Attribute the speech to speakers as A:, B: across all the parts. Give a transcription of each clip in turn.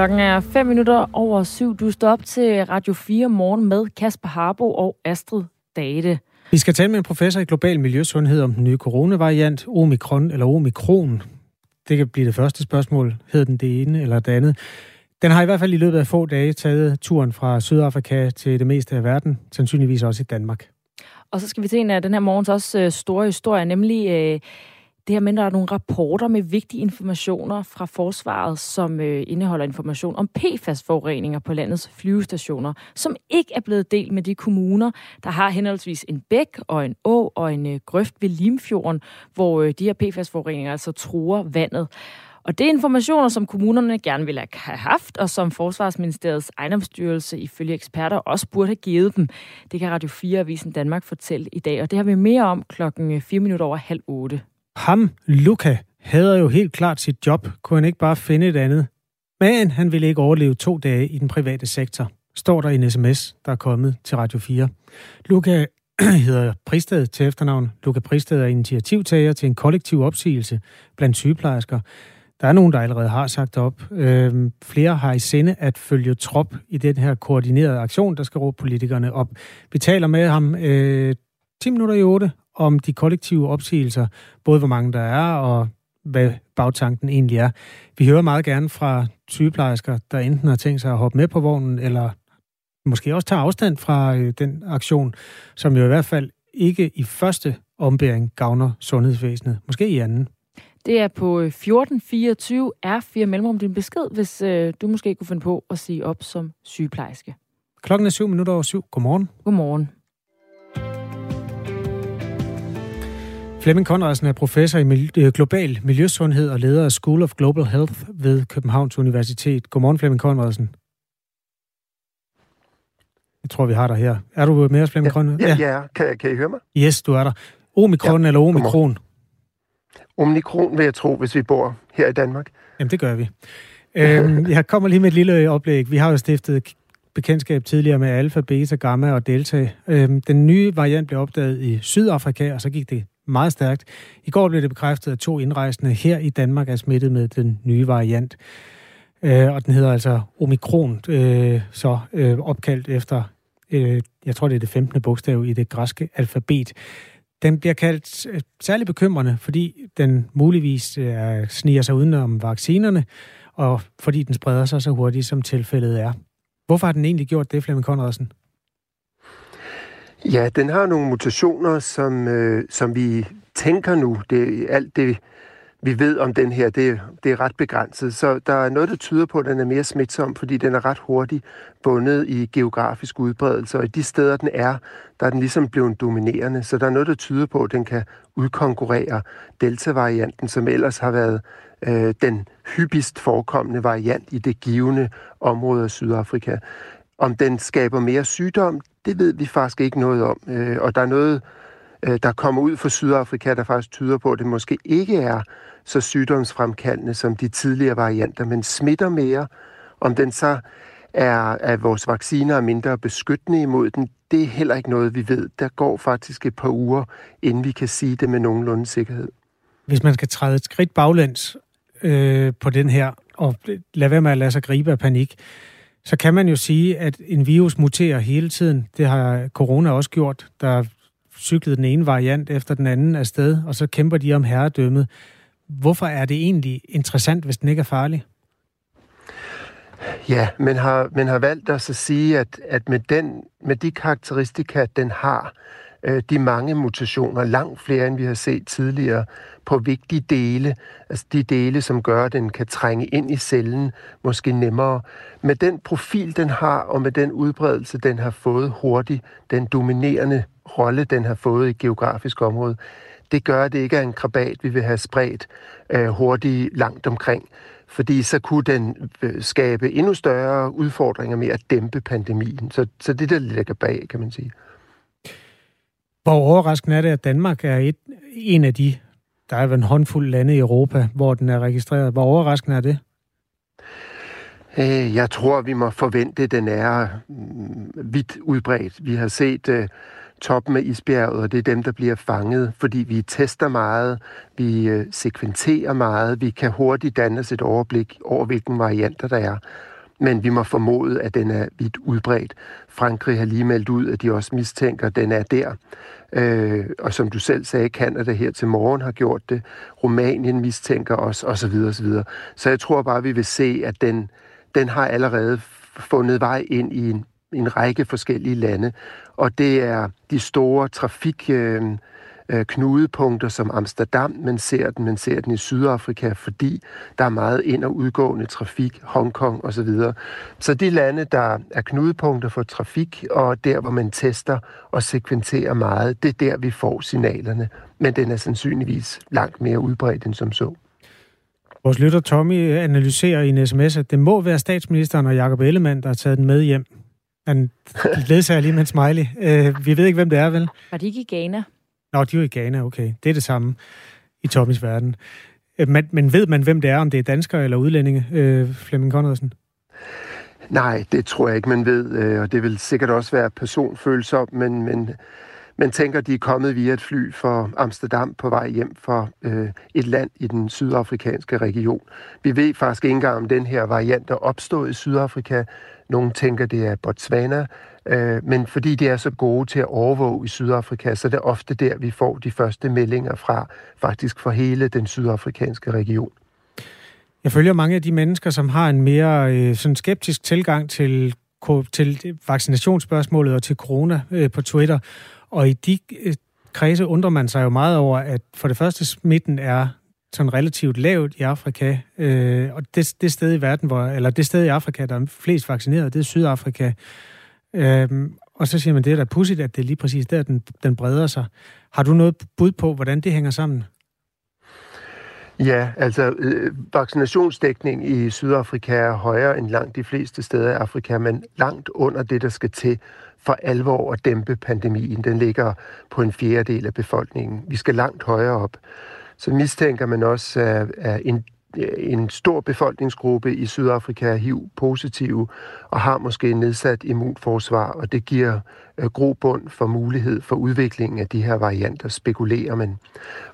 A: Klokken er 5 minutter over syv. Du står op til Radio 4 morgen med Kasper Harbo og Astrid Date.
B: Vi skal tale med en professor i global miljøsundhed om den nye coronavariant, omikron eller omikron. Det kan blive det første spørgsmål. Hedder den det ene eller det andet? Den har i hvert fald i løbet af få dage taget turen fra Sydafrika til det meste af verden, sandsynligvis også i Danmark.
A: Og så skal vi til en af den her morgens også øh, store historie, nemlig øh, det her med, at der er nogle rapporter med vigtige informationer fra forsvaret, som øh, indeholder information om PFAS-forureninger på landets flyvestationer, som ikke er blevet delt med de kommuner, der har henholdsvis en bæk og en å og en øh, grøft ved Limfjorden, hvor øh, de her PFAS-forureninger altså truer vandet. Og det er informationer, som kommunerne gerne ville have haft, og som Forsvarsministeriets ejendomsstyrelse ifølge eksperter også burde have givet dem. Det kan Radio 4 Avisen Danmark fortælle i dag, og det har vi mere om klokken øh, 4 minutter over halv 8.
B: Ham, Luca, havde jo helt klart sit job. Kunne han ikke bare finde et andet? Men han ville ikke overleve to dage i den private sektor, står der i en sms, der er kommet til Radio 4. Luca hedder Pristed til efternavn. Luca Pristed er initiativtager til en kollektiv opsigelse blandt sygeplejersker. Der er nogen, der allerede har sagt op. Øhm, flere har i sinde at følge trop i den her koordinerede aktion, der skal råbe politikerne op. Vi taler med ham øh, 10 minutter i 8 om de kollektive opsigelser, både hvor mange der er og hvad bagtanken egentlig er. Vi hører meget gerne fra sygeplejersker, der enten har tænkt sig at hoppe med på vognen, eller måske også tage afstand fra øh, den aktion, som jo i hvert fald ikke i første ombæring gavner sundhedsvæsenet. Måske i anden.
A: Det er på 1424 R4 mellemrum din besked, hvis øh, du måske kunne finde på at sige op som sygeplejerske.
B: Klokken er syv minutter over syv. Godmorgen.
A: Godmorgen.
B: Flemming Conradsen er professor i øh, global miljøsundhed og leder af School of Global Health ved Københavns Universitet. Godmorgen, Flemming Conradsen. Jeg tror, vi har dig her. Er du med os, Flemming
C: Conradsen? Ja, ja, ja. Kan, kan I høre mig?
B: Yes, du er der. Omikron ja. eller omikron?
C: Omikron vil jeg tro, hvis vi bor her i Danmark.
B: Jamen, det gør vi. øhm, jeg kommer lige med et lille oplæg. Vi har jo stiftet bekendtskab tidligere med alfa, beta, gamma og delta. Øhm, den nye variant blev opdaget i Sydafrika, og så gik det meget stærkt. I går blev det bekræftet, at to indrejsende her i Danmark er smittet med den nye variant. Øh, og den hedder altså Omikron, øh, så øh, opkaldt efter, øh, jeg tror det er det 15. bogstav i det græske alfabet. Den bliver kaldt øh, særlig bekymrende, fordi den muligvis øh, sniger sig udenom vaccinerne, og fordi den spreder sig så hurtigt, som tilfældet er. Hvorfor har den egentlig gjort det, Flemming Conradsen?
C: Ja, den har nogle mutationer, som, øh, som vi tænker nu. Det, alt det, vi ved om den her, det, det er ret begrænset. Så der er noget, der tyder på, at den er mere smitsom, fordi den er ret hurtigt bundet i geografisk udbredelse. Og i de steder, den er, der er den ligesom blevet dominerende. Så der er noget, der tyder på, at den kan udkonkurrere delta-varianten, som ellers har været øh, den hyppigst forekommende variant i det givende område af Sydafrika. Om den skaber mere sygdom, det ved vi faktisk ikke noget om. Øh, og der er noget, øh, der kommer ud fra Sydafrika, der faktisk tyder på, at det måske ikke er så sygdomsfremkaldende som de tidligere varianter, men smitter mere. Om den så er, at vores vacciner er mindre beskyttende imod den, det er heller ikke noget, vi ved. Der går faktisk et par uger, inden vi kan sige det med nogenlunde sikkerhed.
B: Hvis man skal træde et skridt baglæns øh, på den her, og lade være med at lade sig gribe af panik, så kan man jo sige, at en virus muterer hele tiden. Det har corona også gjort. Der cyklede den ene variant efter den anden afsted, og så kæmper de om herredømmet. Hvorfor er det egentlig interessant, hvis den ikke er farlig?
C: Ja, men har, men har valgt os at sige, at, at med, den, med de karakteristika, den har, øh, de mange mutationer, langt flere end vi har set tidligere, på vigtige dele, altså de dele, som gør, at den kan trænge ind i cellen, måske nemmere. Med den profil, den har, og med den udbredelse, den har fået hurtigt, den dominerende rolle, den har fået i geografisk område, det gør, at det ikke er en krabat, vi vil have spredt øh, hurtigt langt omkring. Fordi så kunne den øh, skabe endnu større udfordringer med at dæmpe pandemien. Så, så det der ligger bag, kan man sige.
B: Hvor overraskende er det, at Danmark er et, en af de, der er en håndfuld lande i Europa, hvor den er registreret. Hvor overraskende er det?
C: Øh, jeg tror, vi må forvente, at den er mm, vidt udbredt. Vi har set øh, toppen af isbjerget, og det er dem, der bliver fanget, fordi vi tester meget, vi øh, sekventerer meget, vi kan hurtigt danne os et overblik over, hvilken varianter der er. Men vi må formode, at den er vidt udbredt. Frankrig har lige meldt ud, at de også mistænker, at den er der. Øh, og som du selv sagde, Kanada her til morgen har gjort det. Rumænien mistænker os, osv. osv. Så jeg tror bare, vi vil se, at den, den har allerede fundet vej ind i en, en række forskellige lande. Og det er de store trafik... Øh, øh, knudepunkter som Amsterdam, man ser den, man ser den i Sydafrika, fordi der er meget ind- og udgående trafik, Hongkong osv. Så, så de lande, der er knudepunkter for trafik, og der, hvor man tester og sekventerer meget, det er der, vi får signalerne. Men den er sandsynligvis langt mere udbredt end som så.
B: Vores lytter Tommy analyserer i en sms, at det må være statsministeren og Jacob Ellemann, der har taget den med hjem. Han ledsager lige med en smiley. Uh, vi ved ikke, hvem det er, vel?
A: Var det ikke i Ghana?
B: Nå, de er jo i Ghana, okay. Det er det samme i Tommys verden. Øh, men, men ved man, hvem det er, om det er danskere eller udlændinge, øh, Flemming Conradsen?
C: Nej, det tror jeg ikke, man ved, øh, og det vil sikkert også være personfølsomt, men, men man tænker, de er kommet via et fly fra Amsterdam på vej hjem fra øh, et land i den sydafrikanske region. Vi ved faktisk ikke engang, om den her variant er opstået i Sydafrika. Nogle tænker, det er Botswana, øh, men fordi de er så gode til at overvåge i Sydafrika, så det er ofte der, vi får de første meldinger fra, faktisk for hele den sydafrikanske region.
B: Jeg følger mange af de mennesker, som har en mere øh, sådan skeptisk tilgang til, til vaccinationsspørgsmålet og til corona øh, på Twitter. Og i de øh, kredse undrer man sig jo meget over, at for det første smitten er sådan relativt lavt i Afrika, øh, og det, det sted i verden, hvor, eller det sted i Afrika, der er flest vaccineret, det er Sydafrika. Øhm, og så siger man, det er da pudsigt, at det er lige præcis der, den, den breder sig. Har du noget bud på, hvordan det hænger sammen?
C: Ja, altså øh, vaccinationsdækning i Sydafrika er højere end langt de fleste steder i Afrika, men langt under det, der skal til for alvor at dæmpe pandemien. Den ligger på en fjerdedel af befolkningen. Vi skal langt højere op. Så mistænker man også, at en, Øh, en stor befolkningsgruppe i Sydafrika er HIV-positive og har måske nedsat immunforsvar, og det giver øh, grobund for mulighed for udviklingen af de her varianter, spekulerer man.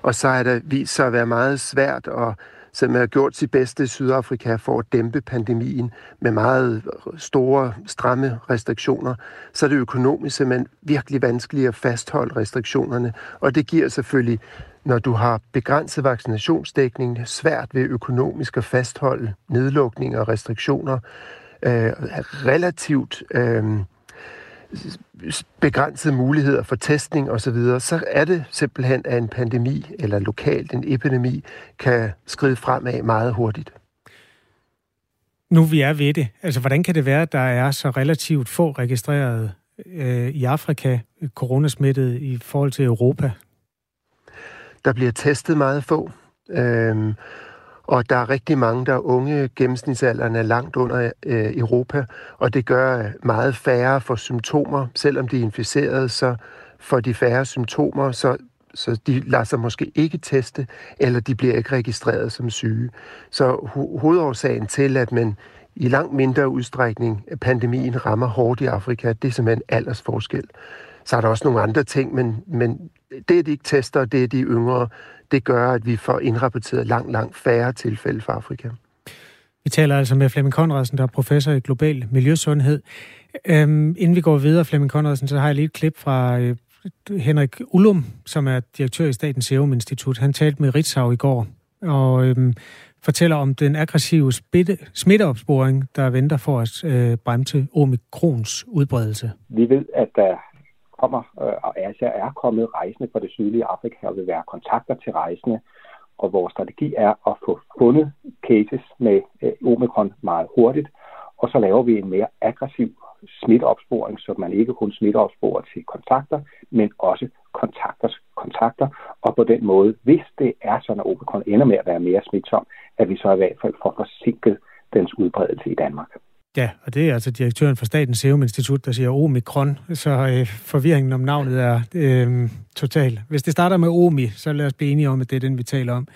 C: Og så er der vist sig at være meget svært at som har gjort sit bedste i Sydafrika for at dæmpe pandemien med meget store, stramme restriktioner, så er det økonomisk simpelthen virkelig vanskeligt at fastholde restriktionerne. Og det giver selvfølgelig, når du har begrænset vaccinationsdækning, svært ved økonomisk at fastholde nedlukninger og restriktioner. Øh, relativt... Øh, begrænsede muligheder for testning osv., så er det simpelthen, at en pandemi eller lokalt en epidemi kan skride fremad meget hurtigt.
B: Nu vi er ved det, altså hvordan kan det være, at der er så relativt få registrerede øh, i Afrika coronasmittede i forhold til Europa?
C: Der bliver testet meget få. Øhm, og der er rigtig mange, der er unge. Gennemsnitsalderen er langt under øh, Europa, og det gør meget færre for symptomer. Selvom de er inficeret, så får de færre symptomer, så, så de lader sig måske ikke teste, eller de bliver ikke registreret som syge. Så ho- hovedårsagen til, at man i langt mindre udstrækning pandemien rammer hårdt i Afrika, det er simpelthen aldersforskel. Så er der også nogle andre ting, men, men det, at de ikke tester, det er de yngre, det gør, at vi får indrapporteret langt, langt færre tilfælde fra Afrika.
B: Vi taler altså med Flemming Konradsen, der er professor i global miljøsundhed. Øhm, inden vi går videre, Flemming Konradsen, så har jeg lige et klip fra øh, Henrik Ullum, som er direktør i Statens Serum Institut. Han talte med Ritzau i går, og øhm, fortæller om den aggressive smitte, smitteopsporing, der venter for at øh, bremse omikrons udbredelse.
D: Vi ved, at der kommer, øh, og Asia er kommet rejsende fra det sydlige Afrika og vil være kontakter til rejsende. Og vores strategi er at få fundet cases med øh, omikron meget hurtigt, og så laver vi en mere aggressiv smitteopsporing, så man ikke kun smitteopsporer til kontakter, men også kontakters kontakter, og på den måde, hvis det er sådan, at omikron ender med at være mere smitsom, at vi så i hvert fald får forsinket dens udbredelse i Danmark.
B: Ja, og det er altså direktøren for Statens Serum Institut, der siger omikron, så øh, forvirringen om navnet er øh, total. Hvis det starter med omi, så lad os blive enige om, at det er den, vi taler om.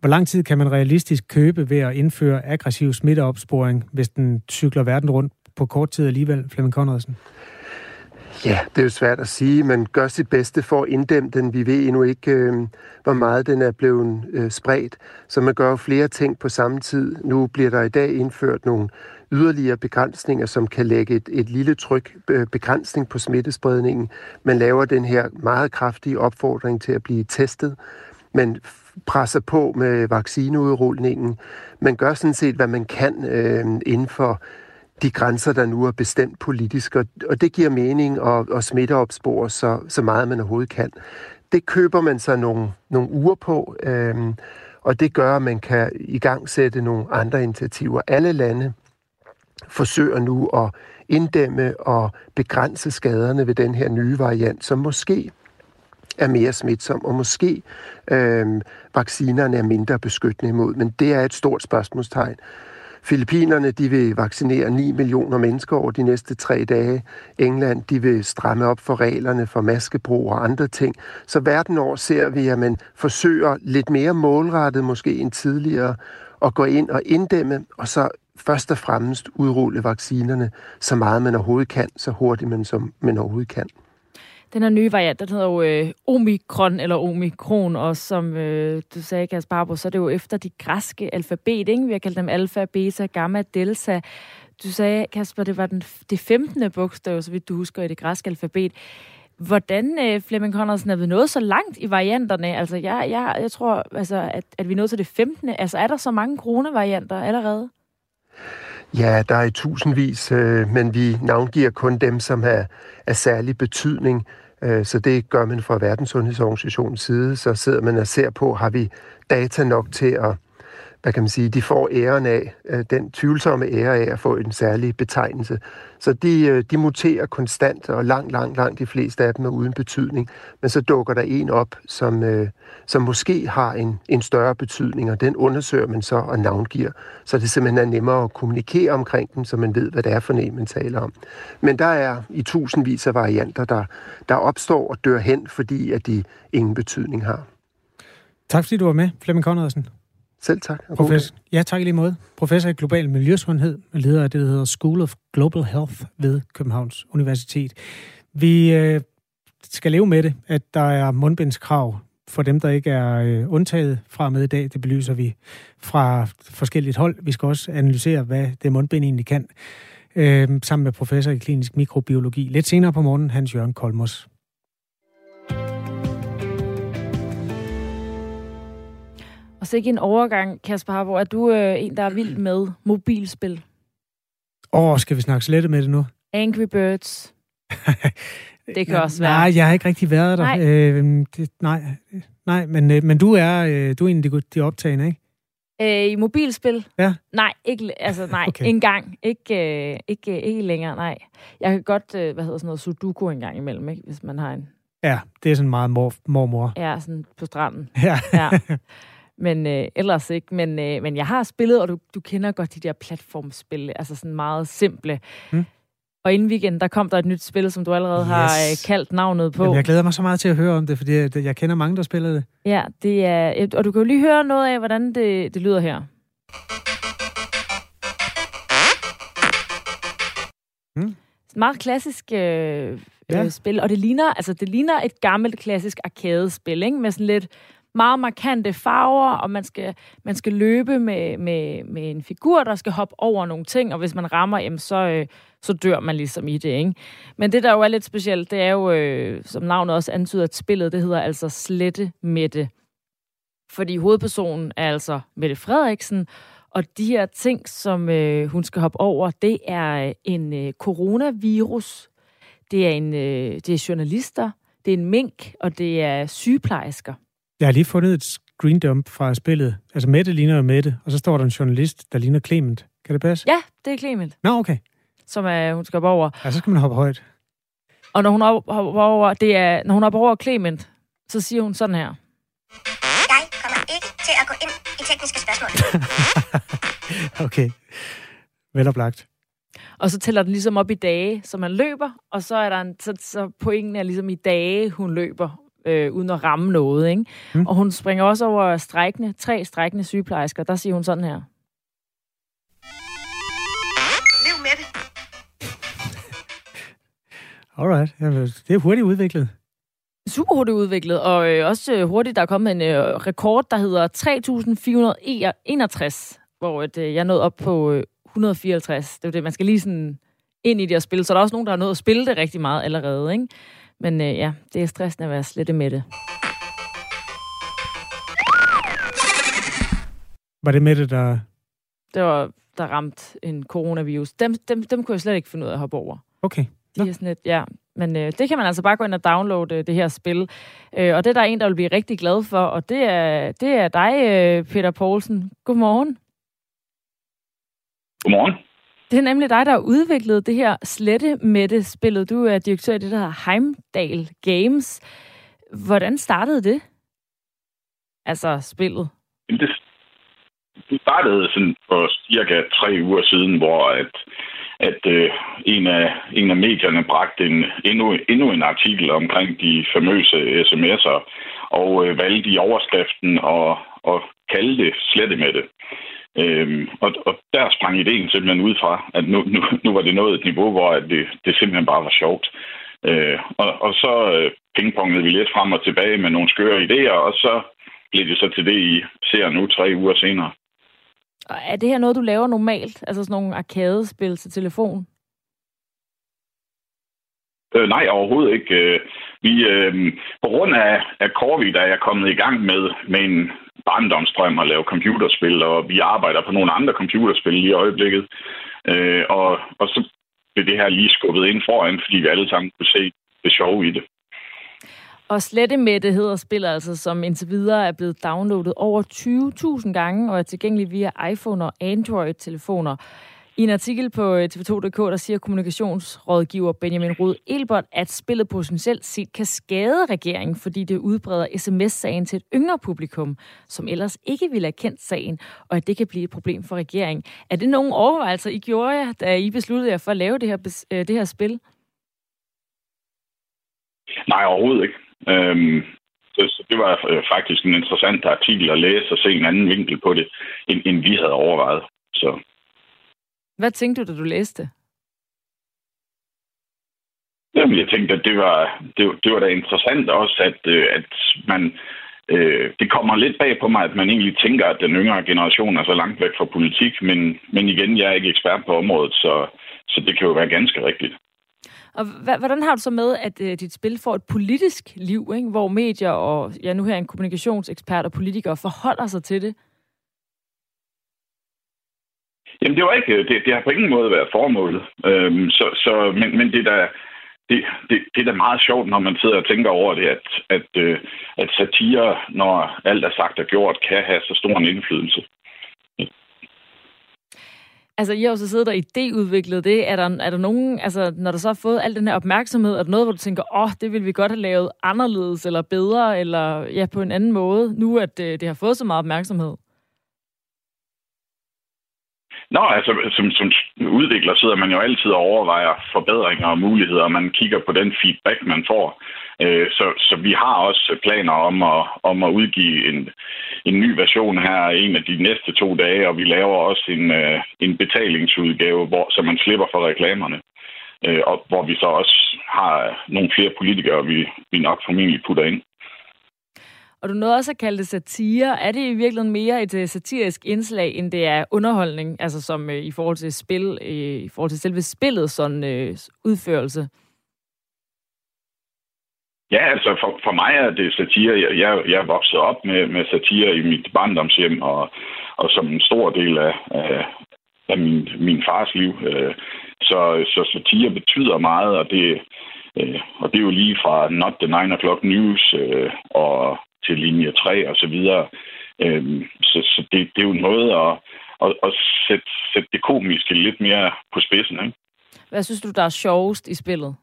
B: Hvor lang tid kan man realistisk købe ved at indføre aggressiv smitteopsporing, hvis den cykler verden rundt på kort tid alligevel, Flemming Conradsen?
C: Ja, det er jo svært at sige. Man gør sit bedste for at inddæmme den. Vi ved endnu ikke, øh, hvor meget den er blevet øh, spredt. Så man gør jo flere ting på samme tid. Nu bliver der i dag indført nogle yderligere begrænsninger, som kan lægge et, et lille tryk begrænsning på smittespredningen. Man laver den her meget kraftige opfordring til at blive testet. Man presser på med vaccineudrulningen. Man gør sådan set, hvad man kan øh, inden for de grænser, der nu er bestemt politisk, og, og det giver mening at, at smitteopspore så, så meget man overhovedet kan. Det køber man sig nogle, nogle uger på, øhm, og det gør, at man kan i gang sætte nogle andre initiativer. Alle lande forsøger nu at inddæmme og begrænse skaderne ved den her nye variant, som måske er mere smitsom, og måske øh, vaccinerne er mindre beskyttende imod. Men det er et stort spørgsmålstegn. Filippinerne de vil vaccinere 9 millioner mennesker over de næste tre dage. England de vil stramme op for reglerne for maskebrug og andre ting. Så verden over ser vi, at man forsøger lidt mere målrettet måske end tidligere at gå ind og inddæmme, og så først og fremmest udrulle vaccinerne så meget man overhovedet kan, så hurtigt man som man overhovedet kan.
A: Den her nye variant, den hedder jo øh, omikron eller omikron, og som øh, du sagde, Kasper så er det jo efter de græske alfabet, ikke? Vi har kaldt dem alfa, beta, gamma, delta. Du sagde, Kasper, det var den, det 15. bogstav, så vidt du husker, i det græske alfabet. Hvordan, øh, Flemming Conradsen, er vi nået så langt i varianterne? Altså, jeg, jeg, jeg tror, altså, at, at vi er nået til det 15. Altså, er der så mange coronavarianter allerede?
C: Ja, der er tusindvis, øh, men vi navngiver kun dem, som har, af særlig betydning. Øh, så det gør man fra Verdenssundhedsorganisationens side. Så sidder man og ser på, har vi data nok til at hvad kan man sige, de får æren af, øh, den tvivlsomme ære af at få en særlig betegnelse. Så de, øh, de muterer konstant, og langt, langt, langt de fleste af dem er uden betydning. Men så dukker der en op, som, øh, som måske har en, en større betydning, og den undersøger man så og navngiver. Så det simpelthen er nemmere at kommunikere omkring den, så man ved, hvad det er for en, man taler om. Men der er i tusindvis af varianter, der, der opstår og dør hen, fordi at de ingen betydning har.
B: Tak fordi du var med, Flemming Conradsen.
C: Selv tak.
B: Professor, ja, tak i lige måde. Professor i global miljøsundhed, leder af det, der hedder School of Global Health ved Københavns Universitet. Vi øh, skal leve med det, at der er mundbindskrav for dem, der ikke er øh, undtaget fra med i dag. Det belyser vi fra forskelligt hold. Vi skal også analysere, hvad det mundbind egentlig kan, øh, sammen med professor i klinisk mikrobiologi. Lidt senere på morgen, Hans Jørgen Kolmos.
A: Og så ikke en overgang, Kasper Harbo. Er du øh, en, der er vild med mobilspil?
B: Åh, oh, skal vi snakke slettet med det nu?
A: Angry Birds. det kan også være.
B: Nej, jeg har ikke rigtig været der.
A: Nej,
B: øh, det, nej, nej men, øh, men du er, øh, du er en af de, de optagende, ikke?
A: Øh, I mobilspil?
B: Ja.
A: Nej, ikke, altså, nej
B: Okay.
A: okay. en gang. Ikke, øh, ikke, ikke længere, nej. Jeg kan godt, øh, hvad hedder sådan noget, sudoku en gang imellem, ikke? hvis man har en,
B: Ja, det er sådan meget mor, mormor.
A: ja, sådan på stranden.
B: Ja.
A: Ja. Men øh, ellers ikke. Men, øh, men jeg har spillet, og du, du kender godt de der platformspil, altså sådan meget simple.
B: Mm.
A: Og inden weekend, der kom der et nyt spil, som du allerede yes. har øh, kaldt navnet på.
B: Jamen, jeg glæder mig så meget til at høre om det, fordi jeg, jeg kender mange, der spiller det.
A: Ja, det er, og du kan jo lige høre noget af, hvordan det, det lyder her.
B: Mm.
A: Meget klassisk øh,
B: Ja.
A: ja. øh, spil, og det ligner, altså, det ligner et gammelt klassisk arcade-spil, ikke? med sådan lidt meget markante farver, og man skal, man skal løbe med, med, med en figur, der skal hoppe over nogle ting, og hvis man rammer, jamen, så, øh, så dør man ligesom i det. Ikke? Men det, der jo er lidt specielt, det er jo, øh, som navnet også antyder, at spillet, det hedder altså Slette Mette. Fordi hovedpersonen er altså Mette Frederiksen, og de her ting, som øh, hun skal hoppe over, det er øh, en øh, coronavirus, det er, en, øh, det er journalister, det er en mink, og det er sygeplejersker.
B: Jeg har lige fundet et screen dump fra spillet. Altså Mette ligner jo Mette, og så står der en journalist, der ligner Clement. Kan det passe?
A: Ja, det er Clement,
B: Nå, okay.
A: som er, hun skal hoppe over.
B: Ja, så skal man hoppe højt.
A: Og når hun hopper hopper over, det er, når hun hopper over Clement, så siger hun sådan her.
E: Jeg kommer ikke til at gå ind i tekniske spørgsmål.
B: Okay. Vel oplagt.
A: Og så tæller den ligesom op i dage, så man løber, og så er der en, så, så pointen er ligesom i dage, hun løber, øh, uden at ramme noget, ikke?
B: Mm.
A: Og hun springer også over strækkende, tre strækkende sygeplejersker, der siger hun sådan her.
E: Lev med det.
B: Alright. Jamen, det er hurtigt udviklet.
A: Super hurtigt udviklet, og øh, også øh, hurtigt, der er kommet en øh, rekord, der hedder 3.461, hvor et, øh, jeg nåede op på øh, 154. Det er jo det, man skal lige sådan ind i det at spille. Så der er også nogen, der har nået at spille det rigtig meget allerede, ikke? Men øh, ja, det er stressende at være slet med det.
B: Var det med det, der...
A: Det var, der ramt en coronavirus. Dem, dem, dem kunne jeg slet ikke finde ud af at hoppe over.
B: Okay.
A: De er sådan lidt, ja. Men øh, det kan man altså bare gå ind og downloade øh, det her spil. Øh, og det er der en, der vil blive rigtig glad for, og det er, det er dig, øh, Peter Poulsen. Godmorgen.
F: Godmorgen.
A: Det er nemlig dig, der har udviklet det her slette mette spillet. Du er direktør i det, der hedder Heimdal Games. Hvordan startede det? Altså spillet.
F: Jamen, det, det startede sådan for cirka tre uger siden, hvor at, at øh, en, af, en af medierne bragte en, endnu, endnu en artikel omkring de famøse sms'er, og øh, valgte i overskriften og, og kaldte det slette med det. Øhm, og, og der sprang ideen simpelthen ud fra, at nu, nu, nu var det nået et niveau, hvor det, det simpelthen bare var sjovt. Øh, og, og så øh, pingpongede vi lidt frem og tilbage med nogle skøre idéer, og så blev det så til det, I ser nu tre uger senere.
A: Og er det her noget, du laver normalt? Altså sådan nogle arcade-spil til telefon?
F: Øh, nej, overhovedet ikke. Øh, vi, øh, på grund af, af Corvi, der er jeg kommet i gang med, med en barndomsdrøm at lave computerspil, og vi arbejder på nogle andre computerspil lige i øjeblikket. Øh, og, og så blev det her lige skubbet ind foran, fordi vi alle sammen kunne se det sjove i det.
A: Og Slette Mette hedder spillet altså, som indtil videre er blevet downloadet over 20.000 gange og er tilgængelig via iPhone og Android-telefoner. I en artikel på øh, tv2.dk, der siger kommunikationsrådgiver Benjamin Rud Elbert, at spillet potentielt set kan skade regeringen, fordi det udbreder sms-sagen til et yngre publikum, som ellers ikke ville have kendt sagen, og at det kan blive et problem for regeringen. Er det nogle overvejelser, I gjorde jer, da I besluttede jer for at lave det her, øh, det her spil?
F: Nej, overhovedet ikke. Øhm, så, det var øh, faktisk en interessant artikel at læse og se en anden vinkel på det, end, end vi havde overvejet. Så
A: hvad tænkte du, da du læste?
F: Jamen, jeg tænkte, at det var, det, det var da interessant også, at, øh, at man, øh, det kommer lidt bag på mig, at man egentlig tænker, at den yngre generation er så langt væk fra politik, men, men igen, jeg er ikke ekspert på området, så, så det kan jo være ganske rigtigt.
A: Og hvordan har du så med, at øh, dit spil får et politisk liv, ikke? hvor medier og ja, nu her en kommunikationsekspert og politikere forholder sig til det?
F: Jamen, det var ikke, øh, det, det har på ingen måde været formålet. Øhm, så, så, men, men det, der, det, det, det er da meget sjovt, når man sidder og tænker over det, at, at, øh, at satire, når alt er sagt og gjort, kan have så stor en indflydelse.
A: Altså, I har jo så siddet og idéudviklet det. Er der, er der nogen, altså, når du så har fået al den her opmærksomhed, er der noget, hvor du tænker, åh, oh, det vil vi godt have lavet anderledes, eller bedre, eller ja, på en anden måde, nu at øh, det har fået så meget opmærksomhed?
F: Nå, altså som, som udvikler sidder man jo altid og overvejer forbedringer og muligheder, og man kigger på den feedback, man får. Øh, så, så vi har også planer om at, om at udgive en, en ny version her en af de næste to dage, og vi laver også en, øh, en betalingsudgave, hvor, så man slipper for reklamerne. Øh, og hvor vi så også har nogle flere politikere, vi, vi nok formentlig putter ind.
A: Og du nåede også at kalde det satire. Er det i virkeligheden mere et øh, satirisk indslag, end det er underholdning, altså som øh, i forhold til spil, øh, i forhold til selve spillet sådan øh, udførelse?
F: Ja, altså for, for mig er det satire. Jeg, jeg, jeg er vokset op med, med satire i mit barndomshjem, og, og som en stor del af, af, af min, min fars liv. Øh, så, så satire betyder meget, og det, øh, og det er jo lige fra Not the Nine o'clock News og til linje 3 og så videre. Øhm, så, så det, det er jo en måde at, at, at sætte, sætte det komiske lidt mere på spidsen. Ikke?
A: Hvad synes du, der er sjovest i spillet?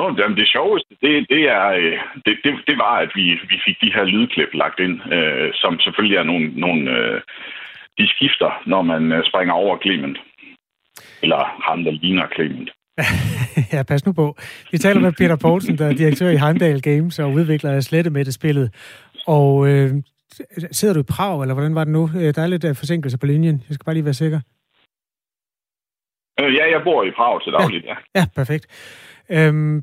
F: Oh, jamen det sjoveste, det, det, er, øh, det, det, det var, at vi, vi fik de her lydklip lagt ind, øh, som selvfølgelig er nogle, nogle øh, de skifter, når man øh, springer over Clement. Eller ham, der ligner Clement.
B: ja, pas nu på. Vi taler med Peter Poulsen, der er direktør i Heimdall Games og udvikler af slette med det spillet. Og øh, sidder du i Prag, eller hvordan var det nu? Øh, der er lidt uh, forsinkelse på linjen. Jeg skal bare lige være sikker.
F: Øh, ja, jeg bor i Prag til dagligt, ja.
B: Ja, perfekt. Øhm,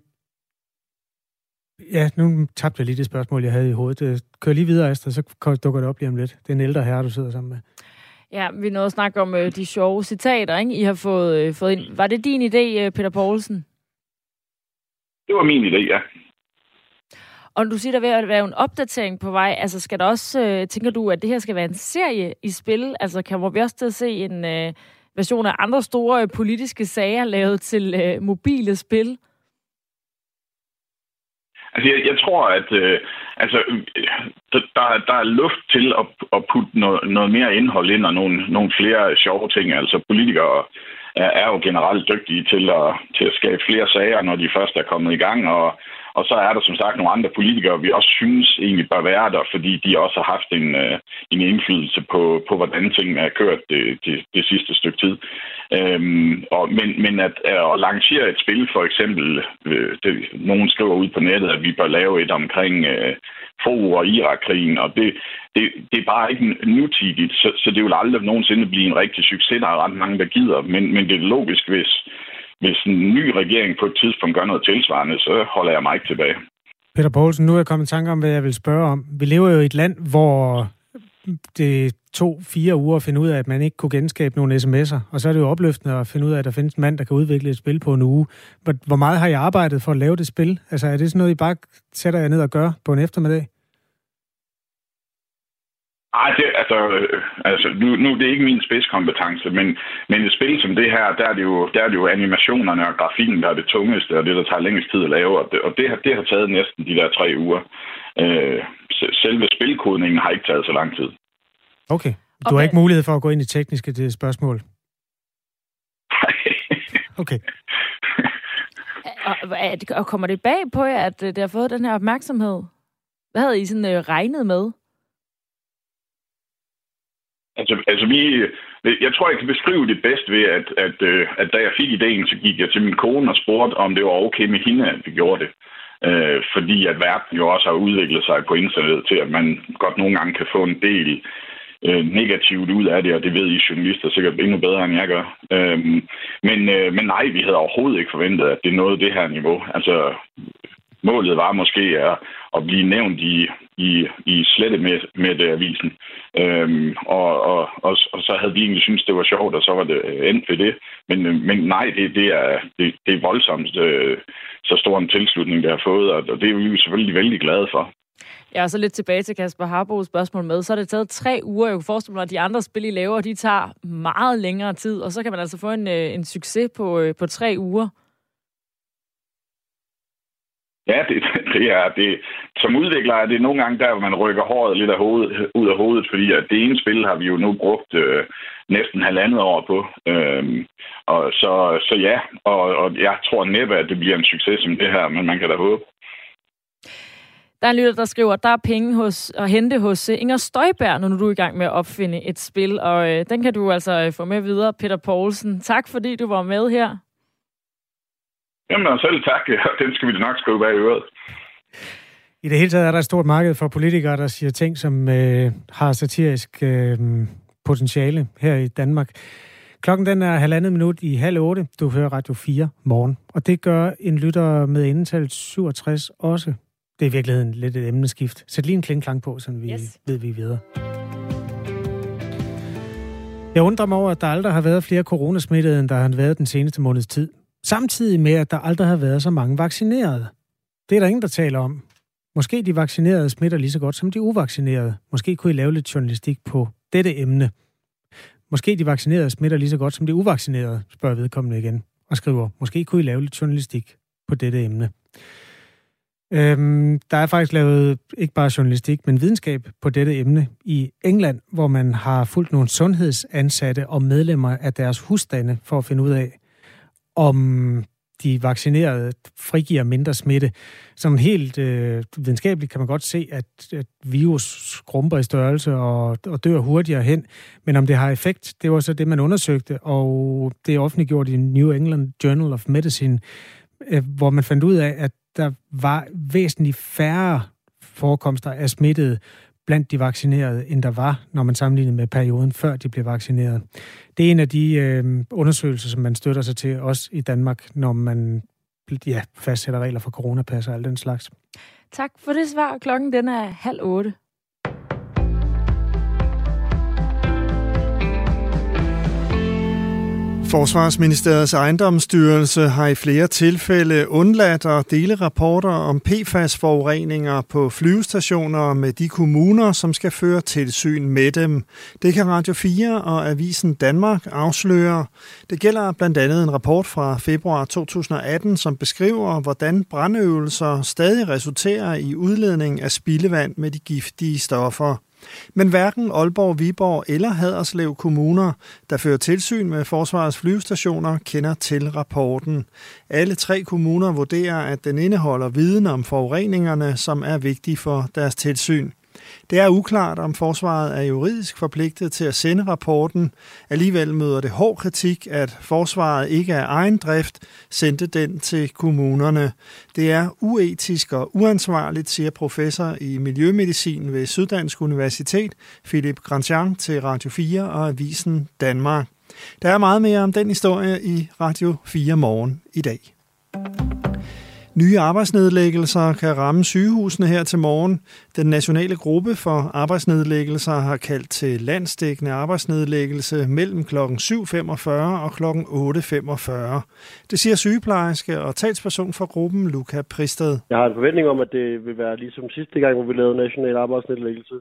B: ja, nu tabte jeg lige det spørgsmål, jeg havde i hovedet. Kør lige videre, Astrid, så dukker det op lige om lidt. Det er en ældre herre, du sidder sammen med.
A: Ja, vi nåede at snakke om øh, de sjove citater, ikke? I har fået, øh, fået ind. Var det din idé, øh, Peter Poulsen?
F: Det var min idé, ja.
A: Og du siger, der vil være en opdatering på vej. Altså, skal der også, øh, tænker du, at det her skal være en serie i spil? Altså, kan vi også til at se en øh, version af andre store øh, politiske sager lavet til øh, mobile spil?
F: Altså, jeg, jeg tror, at øh, altså, øh, der, der er luft til at, at putte noget, noget mere indhold ind og nogle, nogle flere sjove ting. Altså, politikere er, er jo generelt dygtige til at, til at skabe flere sager, når de først er kommet i gang, og og så er der som sagt nogle andre politikere, vi også synes egentlig bør være der, fordi de også har haft en, øh, en indflydelse på, på, hvordan tingene er kørt øh, det, det, det sidste stykke tid. Øhm, og, men, men at, øh, at lancere et spil, for eksempel, øh, det, nogen skriver ud på nettet, at vi bør lave et omkring øh, FO og Irak-krigen, og det, det, det er bare ikke nutidigt, så, så det vil aldrig nogensinde blive en rigtig succes. Der er ret mange, der gider, men, men det er logisk, hvis, hvis en ny regering på et tidspunkt gør noget tilsvarende, så holder jeg mig ikke tilbage.
B: Peter Poulsen, nu er jeg kommet i tanke om, hvad jeg vil spørge om. Vi lever jo i et land, hvor det tog fire uger at finde ud af, at man ikke kunne genskabe nogle sms'er. Og så er det jo opløftende at finde ud af, at der findes en mand, der kan udvikle et spil på en uge. Hvor meget har I arbejdet for at lave det spil? Altså er det sådan noget, I bare sætter jer ned og gør på en eftermiddag?
F: Ej, det, altså, øh, altså nu, nu det er ikke min spidskompetence, men, men et spil som det her, der er det, jo, der er det jo animationerne og grafikken, der er det tungeste, og det, der tager længst tid at lave, og det, og det, har, det har taget næsten de der tre uger. Øh, selve spilkodningen har ikke taget så lang tid.
B: Okay. Du okay. har ikke mulighed for at gå ind i tekniske det spørgsmål? okay.
A: og, og kommer det bag på jer, at det har fået den her opmærksomhed? Hvad havde I sådan øh, regnet med?
F: Altså, altså vi, øh, jeg tror, jeg kan beskrive det bedst ved, at, at, øh, at da jeg fik ideen, så gik jeg til min kone og spurgte, om det var okay med hende, at vi gjorde det. Øh, fordi at verden jo også har udviklet sig på internettet til, at man godt nogle gange kan få en del øh, negativt ud af det, og det ved I journalister sikkert endnu bedre, end jeg gør. Øh, men, øh, men nej, vi havde overhovedet ikke forventet, at det nåede det her niveau. Altså, målet var måske at, at blive nævnt i, i, i slette med, med det avisen. Øhm, og, og, og, og, så havde vi egentlig synes det var sjovt, og så var det endt ved det. Men, men nej, det, det, er, det, det er voldsomt øh, så stor en tilslutning, det har fået, og, det er vi selvfølgelig vældig glade for.
A: Ja, og så lidt tilbage til Kasper Harbos spørgsmål med. Så har det taget tre uger. Jeg kunne forestille mig, at de andre spil, I laver, de tager meget længere tid. Og så kan man altså få en, øh, en succes på, øh, på tre uger.
F: Ja, det, det er det. Som udvikler er det nogle gange der, hvor man rykker håret lidt af hovedet, ud af hovedet, fordi at det ene spil har vi jo nu brugt øh, næsten halvandet år på. Øhm, og så, så ja, og, og jeg tror næppe, at det bliver en succes som det her, men man kan da håbe.
A: Der er en lytter, der skriver, at der er penge hos, at hente hos øh, Inger Støjberg, når du er i gang med at opfinde et spil. Og øh, den kan du altså øh, få med videre, Peter Poulsen. Tak fordi du var med her.
F: Jamen, selv tak. Den skal vi nok skrive bag øret.
B: I det hele taget er der et stort marked for politikere, der siger ting, som øh, har satirisk øh, potentiale her i Danmark. Klokken den er halvandet minut i halv otte. Du hører Radio 4 morgen. Og det gør en lytter med indetal 67 også. Det er i virkeligheden lidt et emneskift. Sæt lige en klingklang på, så vi yes. ved, vi videre. Jeg undrer mig over, at der aldrig har været flere coronasmittede, end der har været den seneste måneds tid. Samtidig med, at der aldrig har været så mange vaccinerede. Det er der ingen, der taler om. Måske de vaccinerede smitter lige så godt som de uvaccinerede. Måske kunne I lave lidt journalistik på dette emne. Måske de vaccinerede smitter lige så godt som de uvaccinerede, spørger vedkommende igen. Og skriver, måske kunne I lave lidt journalistik på dette emne. Øhm, der er faktisk lavet ikke bare journalistik, men videnskab på dette emne i England, hvor man har fulgt nogle sundhedsansatte og medlemmer af deres husstande for at finde ud af, om de vaccinerede frigiver mindre smitte. Som helt øh, videnskabeligt kan man godt se, at, at virus skrumper i størrelse og, og dør hurtigere hen. Men om det har effekt, det var så det, man undersøgte, og det er offentliggjort i New England Journal of Medicine, øh, hvor man fandt ud af, at der var væsentligt færre forekomster af smittede blandt de vaccinerede, end der var, når man sammenlignede med perioden før de blev vaccineret. Det er en af de øh, undersøgelser, som man støtter sig til, også i Danmark, når man ja, fastsætter regler for coronapas og alt den slags.
A: Tak for det svar. Klokken den er halv otte.
G: Forsvarsministeriets ejendomsstyrelse har i flere tilfælde undladt at dele rapporter om PFAS-forureninger på flyvestationer med de kommuner, som skal føre tilsyn med dem. Det kan Radio 4 og Avisen Danmark afsløre. Det gælder blandt andet en rapport fra februar 2018, som beskriver, hvordan brandøvelser stadig resulterer i udledning af spildevand med de giftige stoffer. Men hverken Aalborg, Viborg eller Haderslev kommuner, der fører tilsyn med forsvarets flyvestationer, kender til rapporten. Alle tre kommuner vurderer, at den indeholder viden om forureningerne, som er vigtige for deres tilsyn. Det er uklart, om forsvaret er juridisk forpligtet til at sende rapporten. Alligevel møder det hård kritik, at forsvaret ikke af egen drift sendte den til kommunerne. Det er uetisk og uansvarligt, siger professor i miljømedicin ved Syddansk Universitet, Philip Grandjean til Radio 4 og Avisen Danmark. Der er meget mere om den historie i Radio 4 morgen i dag. Nye arbejdsnedlæggelser kan ramme sygehusene her til morgen. Den nationale gruppe for arbejdsnedlæggelser har kaldt til landsdækkende arbejdsnedlæggelse mellem kl. 7.45 og kl. 8.45. Det siger sygeplejerske og talsperson for gruppen, Luca Pristed.
H: Jeg har en forventning om, at det vil være ligesom sidste gang, hvor vi lavede national arbejdsnedlæggelse.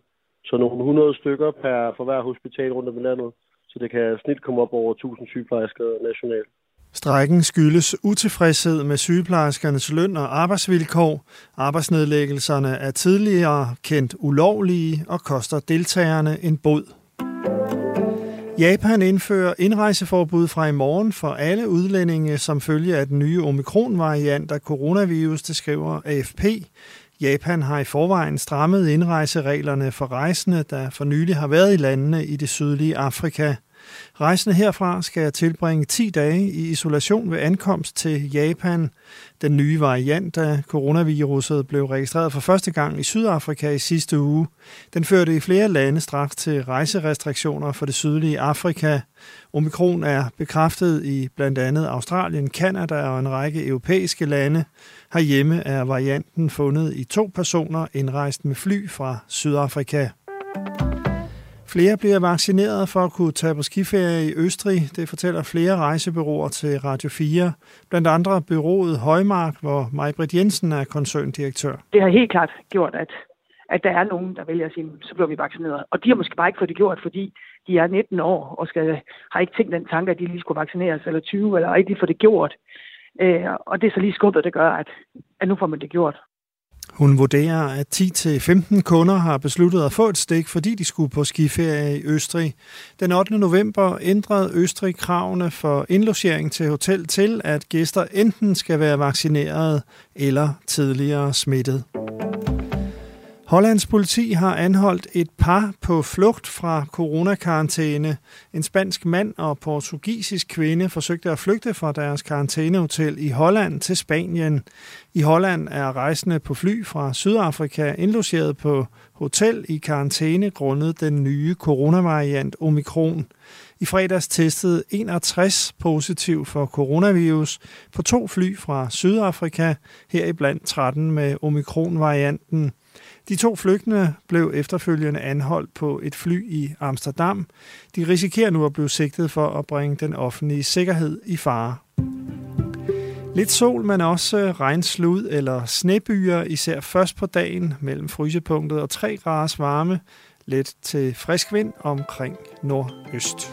H: Så nogle 100 stykker per, for hver hospital rundt om i landet. Så det kan snit komme op over 1000 sygeplejersker nationalt.
G: Strækken skyldes utilfredshed med sygeplejerskernes løn og arbejdsvilkår. Arbejdsnedlæggelserne er tidligere kendt ulovlige og koster deltagerne en bod. Japan indfører indrejseforbud fra i morgen for alle udlændinge, som følge af den nye omikron-variant af coronavirus, det skriver AFP. Japan har i forvejen strammet indrejsereglerne for rejsende, der for nylig har været i landene i det sydlige Afrika. Rejsende herfra skal tilbringe 10 dage i isolation ved ankomst til Japan. Den nye variant af coronaviruset blev registreret for første gang i Sydafrika i sidste uge. Den førte i flere lande straks til rejserestriktioner for det sydlige Afrika. Omikron er bekræftet i blandt andet Australien, Kanada og en række europæiske lande. Herhjemme er varianten fundet i to personer indrejst med fly fra Sydafrika. Flere bliver vaccineret for at kunne tage på skiferie i Østrig. Det fortæller flere rejsebyråer til Radio 4. Blandt andre byrådet Højmark, hvor Majbrit Jensen er koncerndirektør.
I: Det har helt klart gjort, at, at der er nogen, der vælger at sige, så bliver vi vaccineret. Og de har måske bare ikke fået det gjort, fordi de er 19 år og skal, har ikke tænkt den tanke, at de lige skulle vaccineres, eller 20, eller ikke lige få det gjort. Øh, og det er så lige skubbet, det gør, at, at nu får man det gjort.
G: Hun vurderer, at 10-15 kunder har besluttet at få et stik, fordi de skulle på skiferie i Østrig. Den 8. november ændrede Østrig kravene for indlogering til hotel til, at gæster enten skal være vaccineret eller tidligere smittet. Hollands politi har anholdt et par på flugt fra coronakarantæne. En spansk mand og portugisisk kvinde forsøgte at flygte fra deres karantænehotel i Holland til Spanien. I Holland er rejsende på fly fra Sydafrika indlogeret på hotel i karantæne grundet den nye coronavariant Omikron. I fredags testede 61 positiv for coronavirus på to fly fra Sydafrika, heriblandt 13 med omikron-varianten. De to flygtende blev efterfølgende anholdt på et fly i Amsterdam. De risikerer nu at blive sigtet for at bringe den offentlige sikkerhed i fare. Lidt sol, men også regnslud eller snebyer, især først på dagen mellem frysepunktet og 3 graders varme. Let til frisk vind omkring nordøst.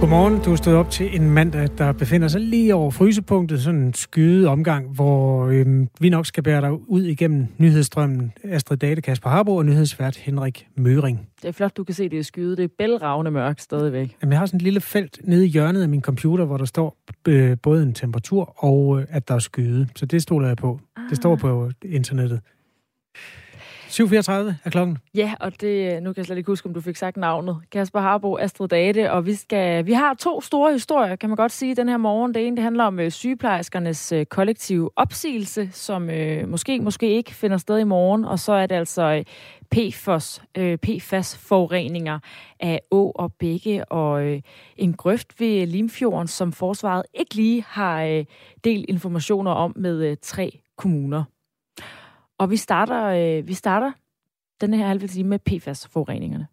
B: Godmorgen. Du er stået op til en mandag, der befinder sig lige over frysepunktet. Sådan en skyde omgang, hvor øhm, vi nok skal bære dig ud igennem nyhedsstrømmen. Astrid Date, Kasper Harbo og nyhedsvært Henrik Møring.
A: Det er flot, du kan se, det er skyde. Det er bælragende mørkt stadigvæk.
B: Jamen, jeg har sådan et lille felt nede i hjørnet af min computer, hvor der står øh, både en temperatur og øh, at der er skyde. Så det stoler jeg på. Ah. Det står på internettet. 7.34 er klokken.
A: Ja, og det, nu kan jeg slet ikke huske, om du fik sagt navnet. Kasper Harbo, Astrid Date, og vi, skal, vi har to store historier, kan man godt sige, den her morgen. Det ene det handler om øh, sygeplejerskernes øh, kollektive opsigelse, som øh, måske, måske ikke finder sted i morgen, og så er det altså øh, PFOS, øh, PFAS-forureninger af å og bække og øh, en grøft ved Limfjorden, som forsvaret ikke lige har øh, delt informationer om med øh, tre kommuner. Og vi starter, øh, vi starter den her halve time med PFAS-forureningerne.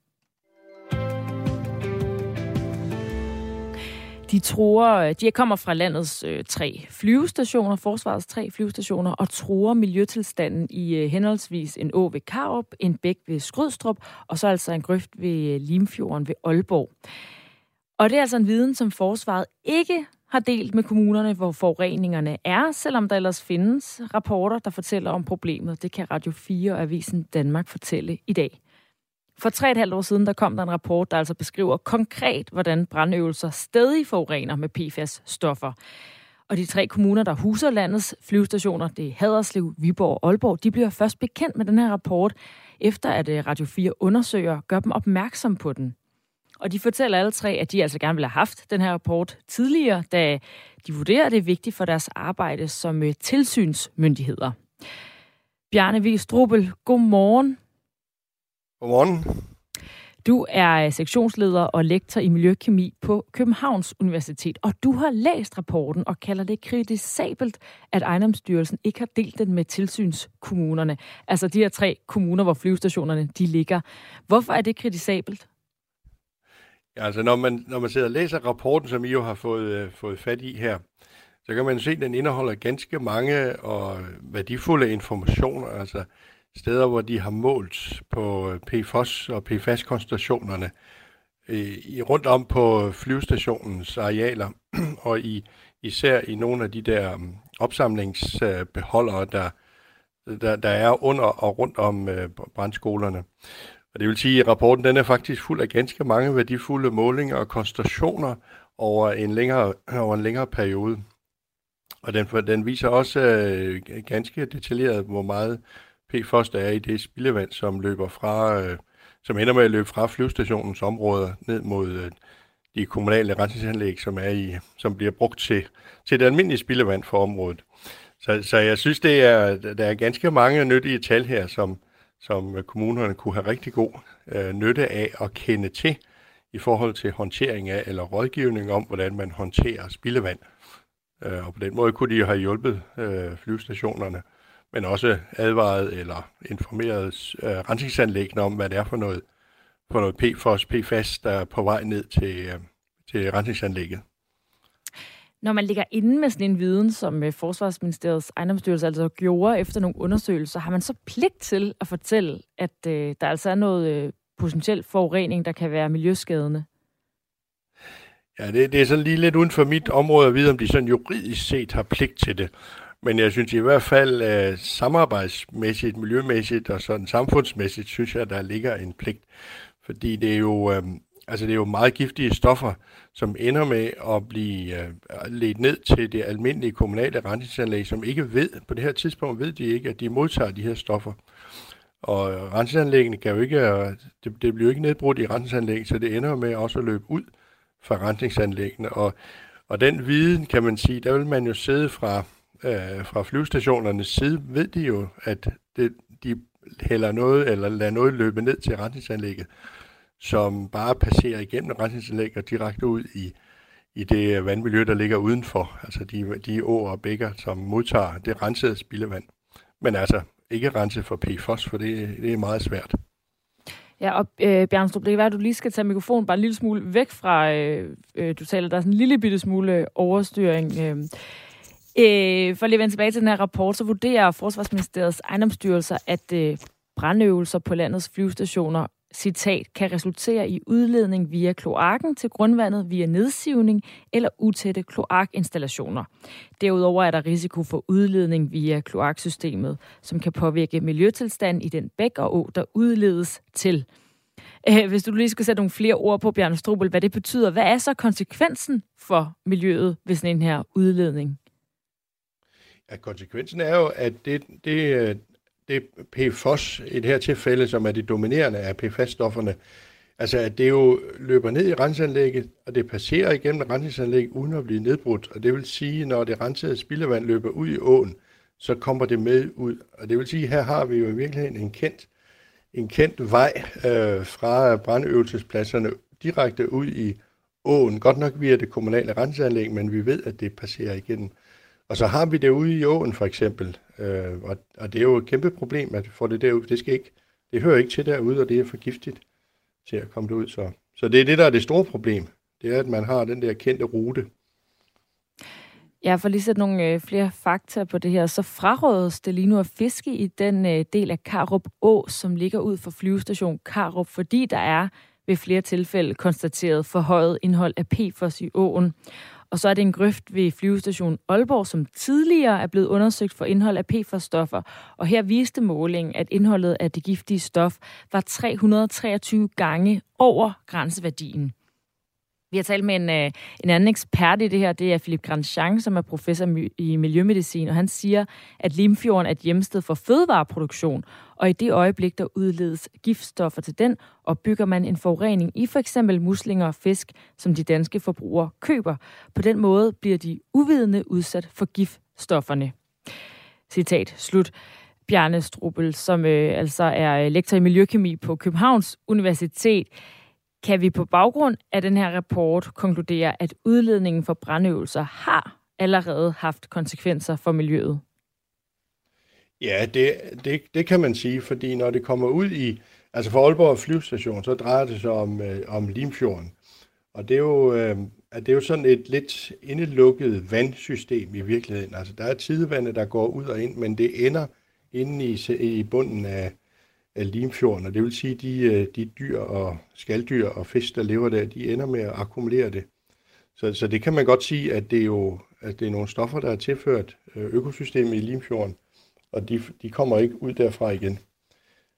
A: De tror, øh, de kommer fra landets øh, tre flyvestationer, forsvarets tre flyvestationer, og tror miljøtilstanden i øh, henholdsvis en å ved Karup, en bæk ved Skrydstrup, og så altså en grøft ved øh, Limfjorden ved Aalborg. Og det er altså en viden, som forsvaret ikke har delt med kommunerne, hvor forureningerne er, selvom der ellers findes rapporter, der fortæller om problemet. Det kan Radio 4 og Avisen Danmark fortælle i dag. For tre et halvt år siden, der kom der en rapport, der altså beskriver konkret, hvordan brandøvelser stadig forurener med PFAS-stoffer. Og de tre kommuner, der huser landets flyvestationer, det er Haderslev, Viborg og Aalborg, de bliver først bekendt med den her rapport, efter at øh, Radio 4 undersøger gør dem opmærksom på den. Og de fortæller alle tre, at de altså gerne ville have haft den her rapport tidligere, da de vurderer, at det er vigtigt for deres arbejde som øh, tilsynsmyndigheder. Bjarne V. Strubel, god morgen.
J: Godmorgen.
A: Du er øh, sektionsleder og lektor i miljøkemi på Københavns Universitet, og du har læst rapporten og kalder det kritisabelt, at ejendomsstyrelsen ikke har delt den med tilsynskommunerne. Altså de her tre kommuner, hvor flyvestationerne de ligger. Hvorfor er det kritisabelt?
J: Ja, altså når man, når man sidder og læser rapporten, som I jo har fået, øh, fået fat i her, så kan man se, at den indeholder ganske mange og værdifulde informationer, altså steder, hvor de har målt på øh, PFOS og PFAS-koncentrationerne i, rundt om på flyvestationens arealer, og i, især i nogle af de der mm, opsamlingsbeholdere, der, der, der er under og rundt om øh, brandskolerne. Og det vil sige, at rapporten den er faktisk fuld af ganske mange værdifulde målinger og konstationer over en længere, over en længere periode. Og den, den viser også øh, ganske detaljeret, hvor meget PFOS der er i det spildevand, som løber fra, øh, som ender med at løbe fra flyvestationens områder ned mod øh, de kommunale rensningsanlæg, som, er i, som bliver brugt til, til det almindelige spildevand for området. Så, så jeg synes, det er, der er ganske mange nyttige tal her, som, som øh, kommunerne kunne have rigtig god øh, nytte af at kende til i forhold til håndtering af eller rådgivning om, hvordan man håndterer spildevand. Øh, og på den måde kunne de jo have hjulpet øh, flyvestationerne, men også advaret eller informeret øh, rensningsanlæggene om, hvad det er for noget, for noget PFOS, PFAS, der er på vej ned til, øh, til rensningsanlægget.
A: Når man ligger inde med sådan en viden, som øh, Forsvarsministeriets ejendomsstyrelse altså gjorde efter nogle undersøgelser, har man så pligt til at fortælle, at øh, der altså er noget øh, potentiel forurening, der kan være miljøskadende?
J: Ja, det, det er sådan lige lidt uden for mit område at vide, om de sådan juridisk set har pligt til det. Men jeg synes i hvert fald, øh, samarbejdsmæssigt, miljømæssigt og sådan samfundsmæssigt, synes jeg, der ligger en pligt. Fordi det er jo, øh, altså det er jo meget giftige stoffer, som ender med at blive øh, ledt ned til det almindelige kommunale rensningsanlæg, som ikke ved, på det her tidspunkt ved de ikke, at de modtager de her stoffer. Og rensningsanlæggene kan jo ikke, øh, det, det bliver jo ikke nedbrudt i rensningsanlæg, så det ender med også at løbe ud fra rensningsanlæggene. Og, og den viden, kan man sige, der vil man jo sidde fra, øh, fra flyvestationernes side, ved de jo, at det, de hælder noget, eller lader noget løbe ned til rensningsanlægget som bare passerer igennem rensningsanlæg og direkte ud i, i det vandmiljø, der ligger udenfor. Altså de, de åer og bækker, som modtager det rensede spildevand. Men altså ikke rense for PFOS, for det, det er meget svært.
A: Ja, og øh, Bjørnstrup, det kan være, at du lige skal tage mikrofonen bare en lille smule væk fra, øh, øh, du taler, der er sådan en lille bitte smule overstyring. Øh. Øh, for lige at vende tilbage til den her rapport, så vurderer Forsvarsministeriets ejendomsstyrelser, at øh, brandøvelser på landets flyvestationer citat, kan resultere i udledning via kloakken til grundvandet via nedsivning eller utætte kloakinstallationer. Derudover er der risiko for udledning via kloaksystemet, som kan påvirke miljøtilstanden i den bæk og å, der udledes til. Øh, hvis du lige skal sætte nogle flere ord på, Bjørn Strobel, hvad det betyder, hvad er så konsekvensen for miljøet ved sådan en her udledning?
J: Ja, konsekvensen er jo, at det, det, øh, det PFOS i det her tilfælde, som er det dominerende af PFAS-stofferne, altså at det jo løber ned i renseanlægget, og det passerer igennem renseanlægget uden at blive nedbrudt. Og det vil sige, når det rensede spildevand løber ud i åen, så kommer det med ud. Og det vil sige, her har vi jo i virkeligheden en kendt, en kendt vej øh, fra brandøvelsespladserne direkte ud i åen. Godt nok via det kommunale renseanlæg, men vi ved, at det passerer igennem. Og så har vi det ude i åen for eksempel, øh, og, og det er jo et kæmpe problem, at få det derud. Det, skal ikke, det hører ikke til derude, og det er for giftigt til at komme derud. Så, så det er det, der er det store problem. Det er, at man har den der kendte rute.
A: Ja, for lige sætte nogle øh, flere fakta på det her, så frarådes det lige nu at fiske i den øh, del af Karup Å, som ligger ud for flyvestation Karup, fordi der er ved flere tilfælde konstateret forhøjet indhold af PFOS i åen. Og så er det en grøft ved flyvestation Aalborg, som tidligere er blevet undersøgt for indhold af PFAS-stoffer. Og her viste målingen, at indholdet af det giftige stof var 323 gange over grænseværdien. Vi har talt med en, øh, en anden ekspert i det her, det er Philip Grandjean, som er professor i miljømedicin, og han siger, at Limfjorden er et hjemsted for fødevareproduktion, og i det øjeblik, der udledes giftstoffer til den, og bygger man en forurening i for eksempel muslinger og fisk, som de danske forbrugere køber. På den måde bliver de uvidende udsat for giftstofferne. Citat slut. Bjarne Strubel, som øh, altså er øh, lektor i miljøkemi på Københavns Universitet. Kan vi på baggrund af den her rapport konkludere, at udledningen for brandøvelser har allerede haft konsekvenser for miljøet?
J: Ja, det, det, det kan man sige, fordi når det kommer ud i, altså for Aalborg flyvestation, så drejer det sig om, øh, om Limfjorden. Og det er, jo, øh, det er jo sådan et lidt indelukket vandsystem i virkeligheden. Altså der er tidevandet, der går ud og ind, men det ender inde i, i bunden af, af Limfjorden, og det vil sige, at de, øh, de dyr og skalddyr og fisk, der lever der, de ender med at akkumulere det. Så, så det kan man godt sige, at det er jo at det er nogle stoffer, der er tilført øh, økosystemet i Limfjorden, og de, de kommer ikke ud derfra igen.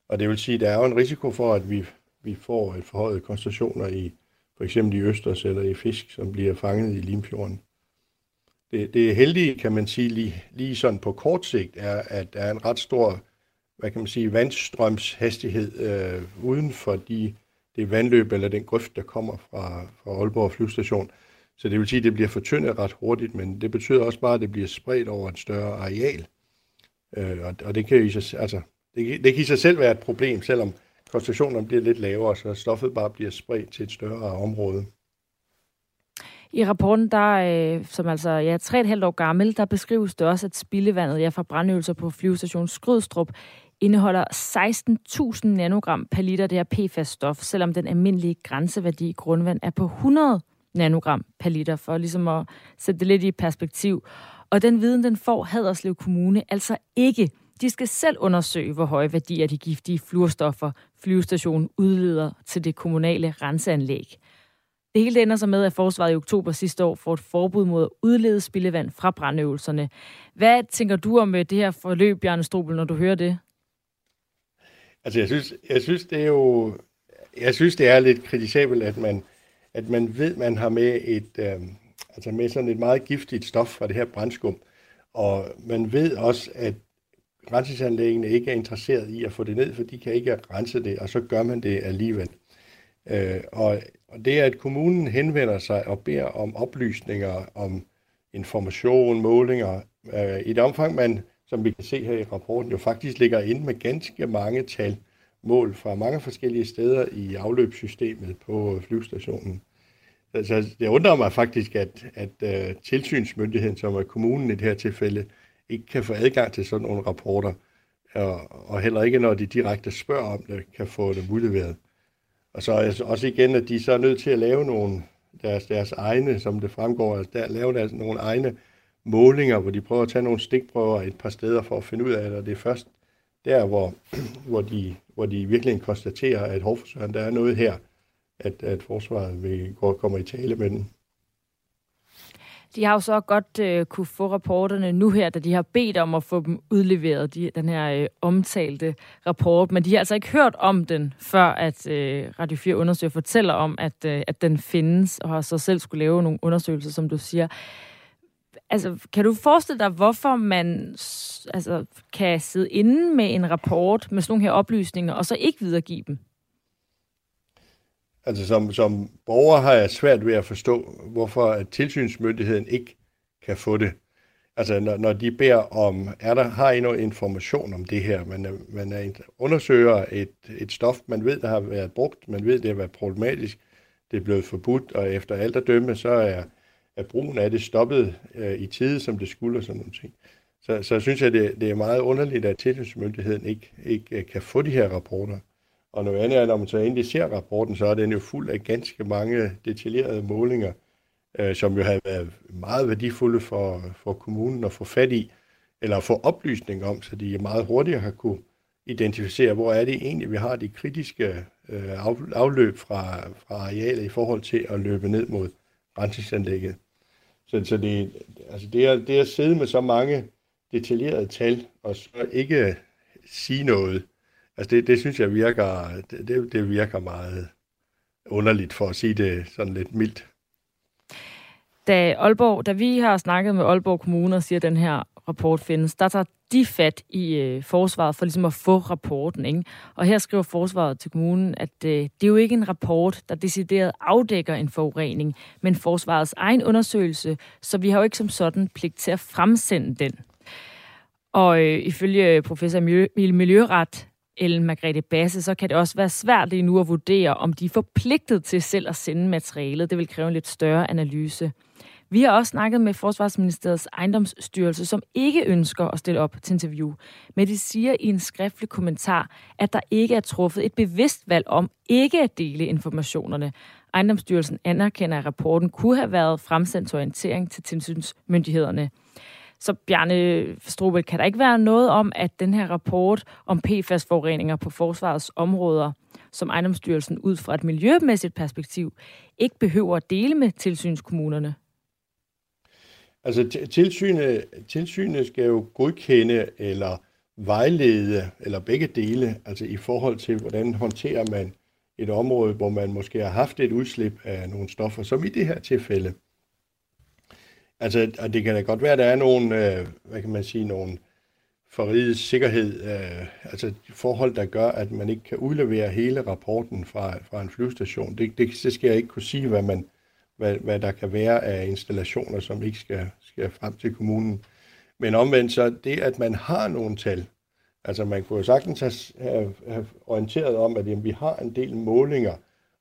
J: Og det vil sige, at der er jo en risiko for, at vi, vi får et forhøjet koncentrationer i for eksempel i Østers eller i fisk, som bliver fanget i Limfjorden. Det, det heldige, kan man sige, lige, lige sådan på kort sigt, er, at der er en ret stor hvad kan man sige, vandstrømshastighed øh, uden for de, det vandløb eller den grøft, der kommer fra, fra Aalborg flyvestation. Så det vil sige, at det bliver fortyndet ret hurtigt, men det betyder også bare, at det bliver spredt over et større areal. Øh, og, og det, kan i sig, altså, det, det kan i sig selv være et problem, selvom koncentrationerne bliver lidt lavere, så stoffet bare bliver spredt til et større område.
A: I rapporten, der, øh, som altså ja, 3,5 år gammel, der beskrives det også, at spildevandet ja, fra brandøvelser på flyvestation Skrydstrup indeholder 16.000 nanogram per liter det her PFAS-stof, selvom den almindelige grænseværdi i grundvand er på 100 nanogram per liter, for ligesom at sætte det lidt i perspektiv. Og den viden, den får Haderslev Kommune altså ikke. De skal selv undersøge, hvor høje værdier de giftige fluorstoffer flyvestationen udleder til det kommunale renseanlæg. Det hele ender så med, at forsvaret i oktober sidste år får et forbud mod at udlede spildevand fra brandøvelserne. Hvad tænker du om øh, det her forløb, Bjarne Strobel, når du hører det?
J: Altså, jeg synes, jeg synes, det er jo... Jeg synes, det er lidt kritisabelt, at man, at man ved, man har med et, øh, altså med sådan et meget giftigt stof fra det her brændskum. og man ved også, at rensningsanlæggene ikke er interesseret i at få det ned, for de kan ikke rense det, og så gør man det alligevel. Øh, og, og det er, at kommunen henvender sig og beder om oplysninger om information, målinger, øh, i det omfang, man som vi kan se her i rapporten, jo faktisk ligger inde med ganske mange tal mål fra mange forskellige steder i afløbssystemet på flyvestationen. Altså, det undrer mig faktisk, at, at uh, tilsynsmyndigheden, som er kommunen i det her tilfælde, ikke kan få adgang til sådan nogle rapporter, og, og heller ikke, når de direkte spørger om det, kan få det udleveret. Og så altså også igen, at de så er nødt til at lave nogle deres, deres egne, som det fremgår, altså der, lave deres, nogle egne målinger, hvor de prøver at tage nogle stikprøver et par steder for at finde ud af det, og det er først der, hvor, hvor, de, hvor de virkelig konstaterer, at hovforsøgeren, der er noget her, at, at forsvaret vil gå, kommer i tale med den.
A: De har jo så godt øh, kunne få rapporterne nu her, da de har bedt om at få dem udleveret, de, den her øh, omtalte rapport. Men de har altså ikke hørt om den, før at øh, Radio 4 undersøger fortæller om, at, øh, at den findes, og har så selv skulle lave nogle undersøgelser, som du siger altså, kan du forestille dig, hvorfor man altså, kan sidde inde med en rapport med sådan nogle her oplysninger, og så ikke videregive dem?
J: Altså som, som borger har jeg svært ved at forstå, hvorfor at tilsynsmyndigheden ikke kan få det. Altså når, når de beder om, er der, har I noget information om det her? Man, man undersøger et, et stof, man ved, der har været brugt, man ved, det har været problematisk, det er blevet forbudt, og efter alt at dømme, så er, er brugen af det stoppet øh, i tide, som det skulle og sådan nogle ting. Så, så synes jeg, det, det er meget underligt, at tilsynsmyndigheden ikke, ikke øh, kan få de her rapporter. Og noget andet er, når man så endelig ser rapporten, så er den jo fuld af ganske mange detaljerede målinger, øh, som jo har været meget værdifulde for, for kommunen at få fat i, eller få oplysning om, så de meget hurtigere har kunne identificere, hvor er det egentlig, vi har de kritiske øh, afløb fra, fra arealet i forhold til at løbe ned mod rensningsanlægget. Så, så det, altså det, er, det at sidde med så mange detaljerede tal, og så ikke sige noget, Altså det, det synes jeg virker, det, det virker meget underligt for at sige det sådan lidt mildt.
A: Da, Aalborg, da vi har snakket med Aalborg Kommune og siger, at den her rapport findes, der tager de fat i øh, forsvaret for ligesom at få rapporten. Ikke? Og her skriver forsvaret til kommunen, at øh, det er jo ikke en rapport, der decideret afdækker en forurening, men forsvarets egen undersøgelse, så vi har jo ikke som sådan pligt til at fremsende den. Og øh, ifølge professor Miljø, miljøret Ellen Margrethe Basse, så kan det også være svært lige nu at vurdere, om de er forpligtet til selv at sende materialet. Det vil kræve en lidt større analyse. Vi har også snakket med Forsvarsministeriets ejendomsstyrelse, som ikke ønsker at stille op til interview. Men de siger i en skriftlig kommentar, at der ikke er truffet et bevidst valg om ikke at dele informationerne. Ejendomsstyrelsen anerkender, at rapporten kunne have været fremsendt til orientering til tilsynsmyndighederne. Så Bjarne Strobel, kan der ikke være noget om, at den her rapport om PFAS-forureninger på forsvarets områder, som ejendomsstyrelsen ud fra et miljømæssigt perspektiv, ikke behøver at dele med tilsynskommunerne?
J: Altså tilsynet, tilsynet skal jo godkende eller vejlede, eller begge dele, altså i forhold til, hvordan håndterer man et område, hvor man måske har haft et udslip af nogle stoffer, som i det her tilfælde. Altså, og det kan da godt være, at der er nogle, øh, hvad kan man sige, nogle forrigets sikkerhed, øh, altså forhold, der gør, at man ikke kan udlevere hele rapporten fra, fra en flyvestation. Det, det, det skal jeg ikke kunne sige, hvad, man, hvad, hvad der kan være af installationer, som ikke skal, skal frem til kommunen. Men omvendt så det, at man har nogle tal, altså man kunne jo sagtens have, have orienteret om, at jamen, vi har en del målinger,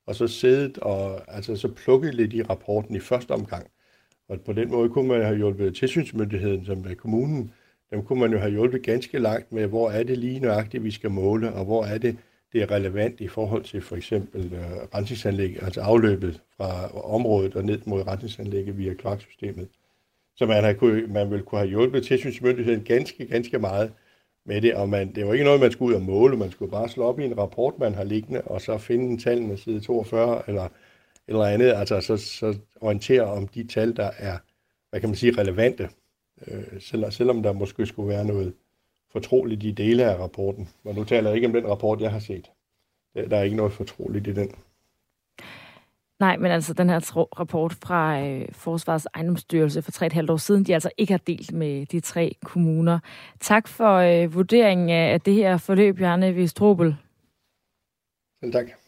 J: og så siddet og altså, så plukket lidt i rapporten i første omgang. Og på den måde kunne man have hjulpet tilsynsmyndigheden, som er kommunen, dem kunne man jo have hjulpet ganske langt med, hvor er det lige nøjagtigt, vi skal måle, og hvor er det, det er relevant i forhold til for eksempel øh, rensningsanlæg, altså afløbet fra området og ned mod rensningsanlægget via kloaksystemet. Så man, har kunne, man ville kunne have hjulpet tilsynsmyndigheden ganske, ganske meget med det, og man, det var ikke noget, man skulle ud og måle, man skulle bare slå op i en rapport, man har liggende, og så finde tallene side 42, eller eller andet, altså så, så orientere om de tal, der er, hvad kan man sige, relevante, øh, selv, selvom der måske skulle være noget fortroligt i dele af rapporten. Og nu taler jeg ikke om den rapport, jeg har set. Der er ikke noget fortroligt i den.
A: Nej, men altså den her rapport fra øh, Forsvarets ejendomsstyrelse for 3,5 år siden, de altså ikke har delt med de tre kommuner. Tak for øh, vurderingen af det her forløb, Bjarne Vistrobel.
J: Selv tak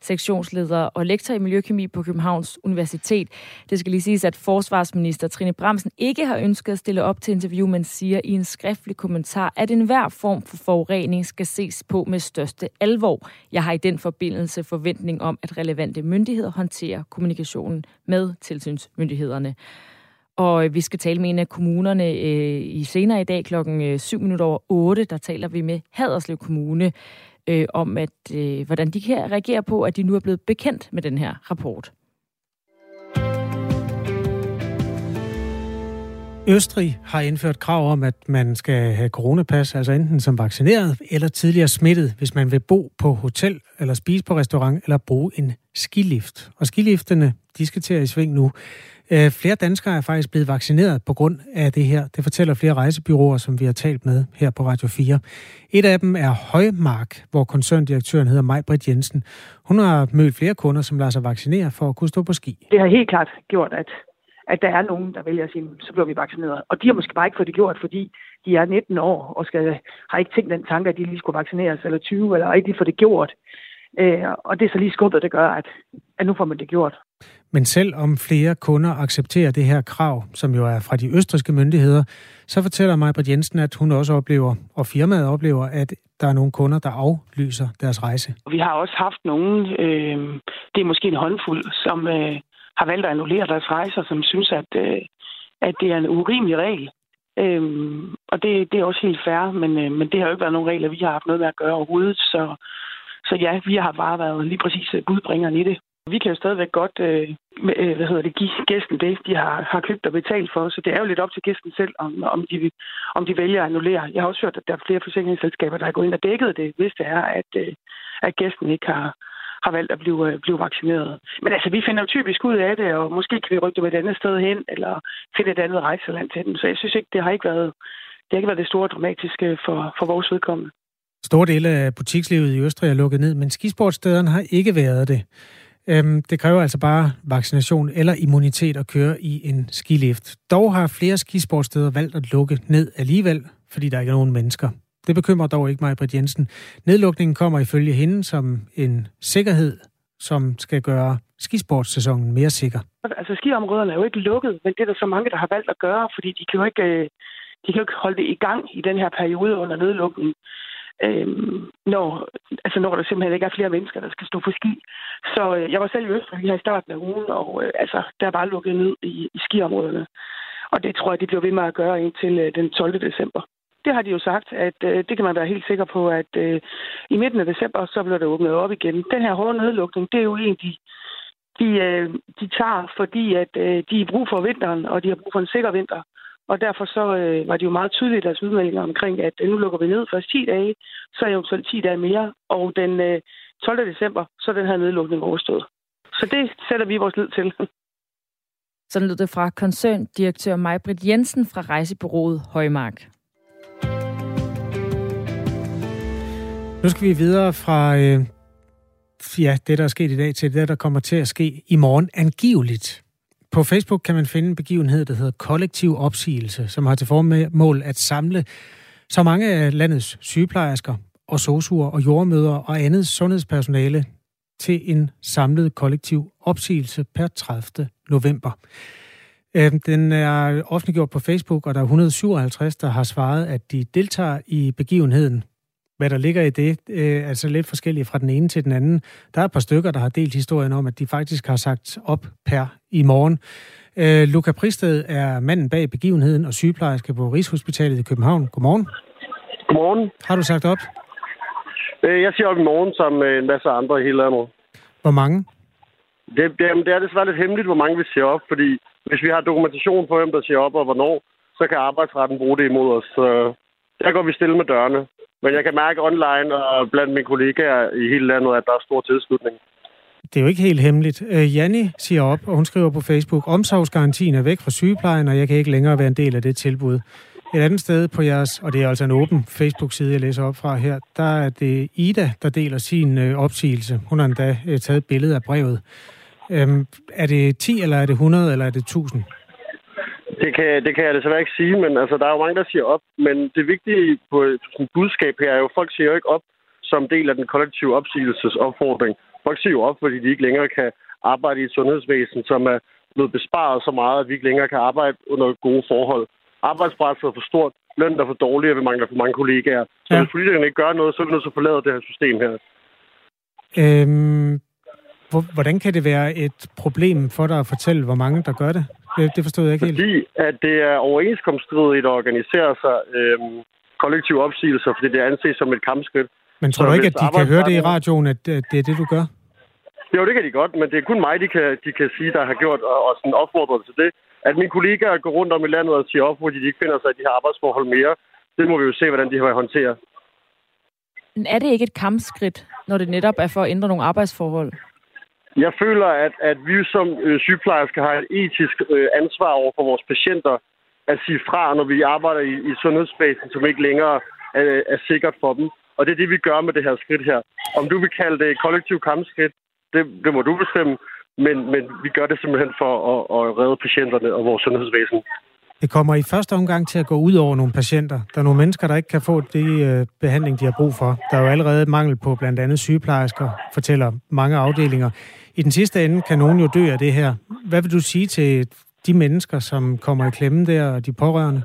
A: sektionsleder og lektor i miljøkemi på Københavns Universitet. Det skal lige siges, at forsvarsminister Trine Bramsen ikke har ønsket at stille op til interview, men siger i en skriftlig kommentar, at enhver form for forurening skal ses på med største alvor. Jeg har i den forbindelse forventning om, at relevante myndigheder håndterer kommunikationen med tilsynsmyndighederne. Og øh, vi skal tale med en af kommunerne øh, i senere i dag klokken øh, 7 minutter over 8. Der taler vi med Haderslev Kommune øh, om, at øh, hvordan de kan reagere på, at de nu er blevet bekendt med den her rapport.
B: Østrig har indført krav om, at man skal have coronapas, altså enten som vaccineret eller tidligere smittet, hvis man vil bo på hotel eller spise på restaurant eller bruge en skilift. Og skilifterne, de skal til at i sving nu. Øh, flere danskere er faktisk blevet vaccineret på grund af det her. Det fortæller flere rejsebyråer, som vi har talt med her på Radio 4. Et af dem er Højmark, hvor koncerndirektøren hedder Maj Britt Jensen. Hun har mødt flere kunder, som lader sig vaccinere for at kunne stå på ski.
I: Det har helt klart gjort, at at der er nogen, der vælger at sige, så bliver vi vaccineret. Og de har måske bare ikke fået det gjort, fordi de er 19 år og skal, har ikke tænkt den tanke, at de lige skulle vaccineres, eller 20, eller ikke lige få det gjort. Øh, og det er så lige skubbet, det gør, at, at nu får man det gjort.
B: Men selvom flere kunder accepterer det her krav, som jo er fra de østriske myndigheder, så fortæller mig Britt Jensen, at hun også oplever, og firmaet oplever, at der er nogle kunder, der aflyser deres rejse.
I: Vi har også haft nogen, øh, det er måske en håndfuld, som øh, har valgt at annullere deres rejser, som synes, at, øh, at det er en urimelig regel. Øhm, og det, det er også helt fair, men, øh, men det har jo ikke været nogen regler, vi har haft noget med at gøre overhovedet. Så, så ja, vi har bare været lige præcis budbringeren i det. Vi kan jo stadigvæk godt øh, øh, hvad hedder det, give gæsten det, de har, har købt og betalt for. Så det er jo lidt op til gæsten selv, om, om, de, om de vælger at annullere. Jeg har også hørt, at der er flere forsikringsselskaber, der er gået ind og dækket det, hvis det er, at, øh, at gæsten ikke har, har valgt at blive, øh, blive vaccineret. Men altså, vi finder jo typisk ud af det, og måske kan vi rykke dem et andet sted hen, eller finde et andet rejseland til dem. Så jeg synes ikke, det har ikke været det, har ikke været det store dramatiske for, for vores vedkommende.
B: Store dele af butikslivet i Østrig er lukket ned, men skisportstederne har ikke været det. Øhm, det kræver altså bare vaccination eller immunitet at køre i en skilift. Dog har flere skisportsteder valgt at lukke ned alligevel, fordi der ikke er nogen mennesker. Det bekymrer dog ikke mig, Britt Jensen. Nedlukningen kommer ifølge hende som en sikkerhed, som skal gøre skisportssæsonen mere sikker.
I: Altså skiområderne er jo ikke lukket, men det er der så mange, der har valgt at gøre, fordi de kan jo ikke, øh, de kan jo ikke holde det i gang i den her periode under nedlukningen øhm, når, altså når der simpelthen ikke er flere mennesker, der skal stå på ski. Så øh, jeg var selv i Østrig her i starten af ugen, og øh, altså, der er bare lukket ned i, i skiområderne. Og det tror jeg, de bliver ved med at gøre indtil øh, den 12. december. Det har de jo sagt, at øh, det kan man være helt sikker på, at øh, i midten af december, så bliver det åbnet op igen. Den her hårde nedlukning, det er jo en, de, de, øh, de tager, fordi at øh, de har brug for vinteren, og de har brug for en sikker vinter. Og derfor så øh, var det jo meget tydeligt deres udmeldinger omkring, at nu lukker vi ned først 10 dage, så er eventuelt 10 dage mere. Og den øh, 12. december, så er den her nedlukning overstået. Så det sætter vi vores lid til.
A: Sådan lød det fra koncerndirektør Majbrit Jensen fra rejsebureauet Højmark.
B: Nu skal vi videre fra øh, ja, det, der er sket i dag, til det, der kommer til at ske i morgen angiveligt. På Facebook kan man finde en begivenhed, der hedder Kollektiv Opsigelse, som har til formål at samle så mange af landets sygeplejersker og sosuer og jordmøder og andet sundhedspersonale til en samlet kollektiv opsigelse per 30. november. Øhm, den er offentliggjort på Facebook, og der er 157, der har svaret, at de deltager i begivenheden. Hvad der ligger i det, øh, altså lidt forskelligt fra den ene til den anden. Der er et par stykker, der har delt historien om, at de faktisk har sagt op per i morgen. Øh, Luca Pristed er manden bag begivenheden og sygeplejerske på Rigshospitalet i København. Godmorgen.
H: Godmorgen.
B: Har du sagt op?
H: Øh, jeg siger op i morgen sammen med en masse andre i hele landet.
B: Hvor mange?
H: Det, det, det er desværre lidt hemmeligt, hvor mange vi siger op, fordi hvis vi har dokumentation på, hvem der siger op og hvornår, så kan arbejdsretten bruge det imod os. Så der går vi stille med dørene. Men jeg kan mærke online og blandt mine kollegaer i hele landet, at der er stor tilslutning.
B: Det er jo ikke helt hemmeligt. Øh, Janni siger op, og hun skriver på Facebook, omsorgsgarantien er væk fra sygeplejen, og jeg kan ikke længere være en del af det tilbud. Et andet sted på jeres, og det er altså en åben Facebook-side, jeg læser op fra her, der er det Ida, der deler sin øh, opsigelse. Hun har endda øh, taget et billede af brevet. Øhm, er det 10, eller er det 100, eller er det 1000?
H: Det kan, det kan jeg desværre ikke sige, men altså, der er jo mange, der siger op. Men det vigtige på sådan budskab her er jo, at folk siger jo ikke op som del af den kollektive opsigelsesopfordring. Folk siger jo op, fordi de ikke længere kan arbejde i et sundhedsvæsen, som er blevet besparet så meget, at vi ikke længere kan arbejde under gode forhold. Arbejdspresset er for stort, lønnen er for dårlig, og vi mangler for mange kollegaer. Så ja. hvis politikerne ikke gør noget, så er vi nødt til at forlade det her system her.
B: Øhm, hvordan kan det være et problem for dig at fortælle, hvor mange der gør det? Det, det forstod jeg ikke
H: fordi, helt. Fordi at det er overenskomststridigt at organisere sig øhm, kollektive opsigelser, fordi det anses som et kampskridt.
B: Men tror så du ikke, at de kan høre det i radioen, at det er det, du gør?
H: Jo, det kan de godt, men det er kun mig, de kan, de kan sige, der har gjort og, og sådan opfordret til det. At mine kollegaer går rundt om i landet og siger op, fordi de ikke finder sig i de her arbejdsforhold mere, det må vi jo se, hvordan de har håndtere.
A: Men er det ikke et kampskridt, når det netop er for at ændre nogle arbejdsforhold?
H: Jeg føler, at, at vi som øh, sygeplejersker har et etisk øh, ansvar over for vores patienter at sige fra, når vi arbejder i, i sundhedsvæsen, som ikke længere er, er sikkert for dem. Og det er det, vi gør med det her skridt her. Om du vil kalde det kollektiv kampskridt, det, det må du bestemme. men, men vi gør det simpelthen for at, at redde patienterne og vores sundhedsvæsen.
B: Det kommer i første omgang til at gå ud over nogle patienter. Der er nogle mennesker, der ikke kan få det øh, behandling, de har brug for. Der er jo allerede mangel på blandt andet sygeplejersker, fortæller mange afdelinger. I den sidste ende kan nogen jo dø af det her. Hvad vil du sige til de mennesker, som kommer i klemme der, og de pårørende?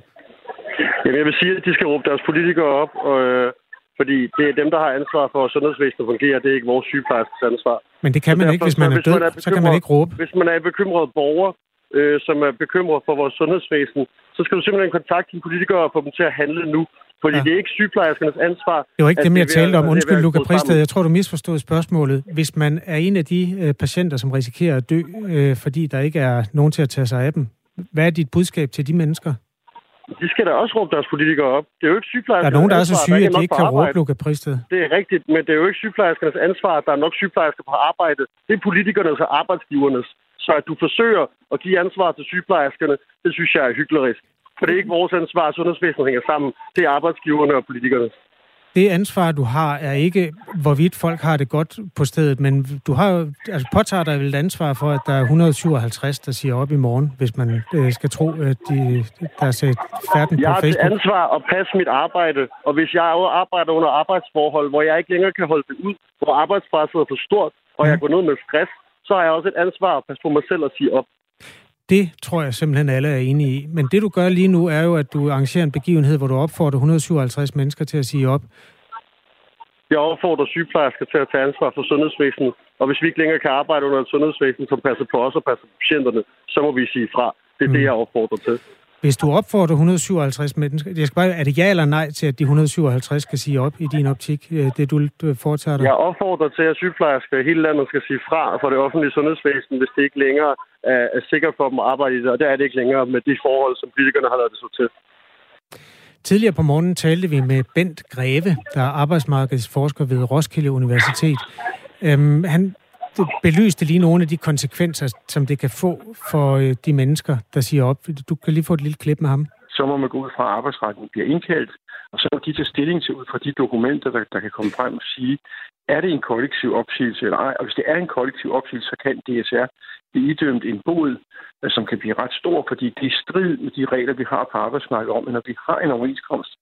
H: Jamen, jeg vil sige, at de skal råbe deres politikere op, og, øh, fordi det er dem, der har ansvar for, at sundhedsvæsenet fungerer. Det er ikke vores sygeplejerskes ansvar.
B: Men det kan man
H: derfor,
B: ikke, hvis man er død,
H: man er
B: så kan man ikke råbe.
H: Hvis man er en bekymret borger, øh, som er bekymret for vores sundhedsvæsen, så skal du simpelthen kontakte dine politikere og få dem til at handle nu. Fordi
B: Ja.
H: det er ikke sygeplejerskernes ansvar.
B: Det var ikke dem, jeg talte om. Undskyld, Luca Pristed. Jeg tror, du misforstod spørgsmålet. Hvis man er en af de øh, patienter, som risikerer at dø, øh, fordi der ikke er nogen til at tage sig af dem, hvad er dit budskab til de mennesker?
H: De skal da også råbe deres politikere op. Det er jo ikke
B: Der
H: sygeplejerskernes
B: er nogen, der er så syge, at de ikke kan råbe. Luca Pristed.
H: Det er rigtigt, men det er jo ikke sygeplejerskernes ansvar, at der er nok sygeplejersker på arbejde. Det er politikernes og arbejdsgivernes. Så at du forsøger at give ansvar til sygeplejerskerne, det synes jeg er hyklerisk. For det er ikke vores ansvar, at sundhedsvæsenet hænger sammen. Det er arbejdsgiverne og politikerne.
B: Det ansvar, du har, er ikke, hvorvidt folk har det godt på stedet, men du har jo, altså påtager dig vel et ansvar for, at der er 157, der siger op i morgen, hvis man øh, skal tro, at de, der er set færden
H: Jeg
B: på
H: har til
B: Facebook.
H: ansvar at passe mit arbejde, og hvis jeg arbejder under arbejdsforhold, hvor jeg ikke længere kan holde det ud, hvor arbejdspresset er for stort, og jeg går ned med stress, så har jeg også et ansvar at passe på mig selv og sige op.
B: Det tror jeg simpelthen alle er enige i. Men det du gør lige nu, er jo, at du arrangerer en begivenhed, hvor du opfordrer 157 mennesker til at sige op.
H: Jeg opfordrer sygeplejersker til at tage ansvar for sundhedsvæsenet, og hvis vi ikke længere kan arbejde under et sundhedsvæsen, som passer på os og passer på patienterne, så må vi sige fra. Det er mm. det, jeg opfordrer til.
B: Hvis du opfordrer 157 mennesker, jeg skal bare, er det ja eller nej til, at de 157 skal sige op i din optik, øh, det du, du foretager dig?
H: Jeg opfordrer til, at sygeplejersker i hele landet skal sige fra for det offentlige sundhedsvæsen, hvis det ikke længere er, er sikkert for dem at arbejde i det, og det er det ikke længere med de forhold, som politikerne har lavet det så til.
B: Tidligere på morgenen talte vi med Bent Greve, der er arbejdsmarkedsforsker ved Roskilde Universitet. Øhm, han belyste lige nogle af de konsekvenser, som det kan få for øh, de mennesker, der siger op. Du kan lige få et lille klip med ham.
K: så må man gå ud fra, at arbejdsretten bliver indkaldt, og så må de tage stilling til ud fra de dokumenter, der, der kan komme frem og sige, er det en kollektiv opsigelse eller ej? Og hvis det er en kollektiv opsigelse, så kan DSR blive idømt en bod, øh, som kan blive ret stor, fordi det er strid med de regler, vi har på arbejdsmarkedet om, at når vi har en overenskomst,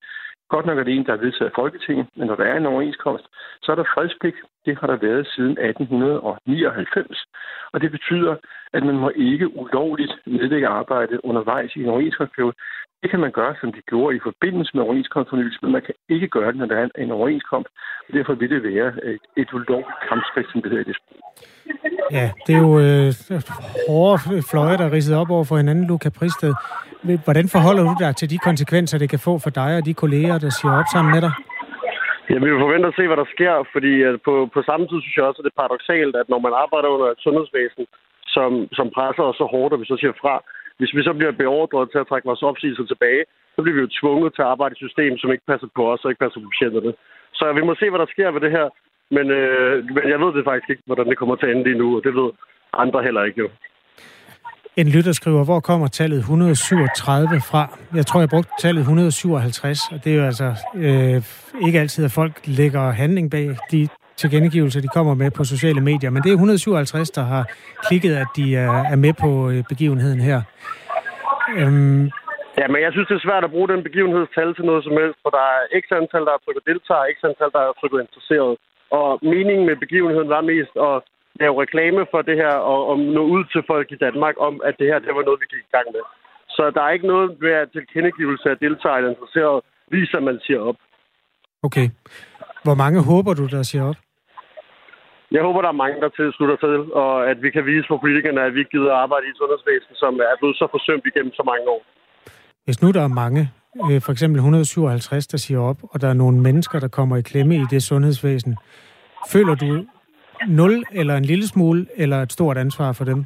K: godt nok er det en, der er vedtaget af Folketinget, men når der er en overenskomst, så er der fredspligt. Det har der været siden 1899. Og det betyder, at man må ikke ulovligt nedlægge arbejde undervejs i en overenskomstperiode. Det kan man gøre, som de gjorde i forbindelse med overenskomstfornyelse, men man kan ikke gøre det, når der er en overenskomst. Derfor vil det være øh, et, ulovligt kampskridt, som det hedder i det.
B: Ja, det er jo øh, hårde fløje, der er ridset op over for hinanden, Luca Pristed. Hvordan forholder du dig til de konsekvenser, det kan få for dig og de kolleger, der siger op sammen med dig?
H: Ja, vi vil forvente at se, hvad der sker, fordi at på, på samme tid synes jeg også, at det er paradoxalt, at når man arbejder under et sundhedsvæsen, som, som presser os så hårdt, og vi så siger fra, hvis vi så bliver beordret til at trække vores opsigelser tilbage, så bliver vi jo tvunget til at arbejde i et system, som ikke passer på os og ikke passer på patienterne. Så vi må se, hvad der sker ved det her, men, øh, men jeg ved det faktisk ikke, hvordan det kommer til at ende lige nu, og det ved andre heller ikke jo.
B: En lytter skriver, hvor kommer tallet 137 fra? Jeg tror, jeg brugte tallet 157, og det er jo altså øh, ikke altid, at folk lægger handling bag de tilkendegivelser, de kommer med på sociale medier. Men det er 157, der har klikket, at de er, er med på øh, begivenheden her. Øhm,
H: Ja, men jeg synes, det er svært at bruge den begivenhedstal til noget som helst, for der er x antal, der er trykket deltager, x antal, der er trykket interesseret. Og meningen med begivenheden var mest at lave reklame for det her, og, og nå ud til folk i Danmark om, at det her det var noget, vi gik i gang med. Så der er ikke noget ved at tilkendegivelse af deltager eller interesseret, viser, man siger op.
B: okay. Hvor mange håber du, der siger op?
H: Jeg håber, der er mange, der tilslutter til, og at vi kan vise for politikerne, at vi gider arbejde i et sundhedsvæsen, som er blevet så forsømt igennem så mange år.
B: Hvis nu der er mange, øh, for eksempel 157, der siger op, og der er nogle mennesker, der kommer i klemme i det sundhedsvæsen, føler du nul eller en lille smule, eller et stort ansvar for dem?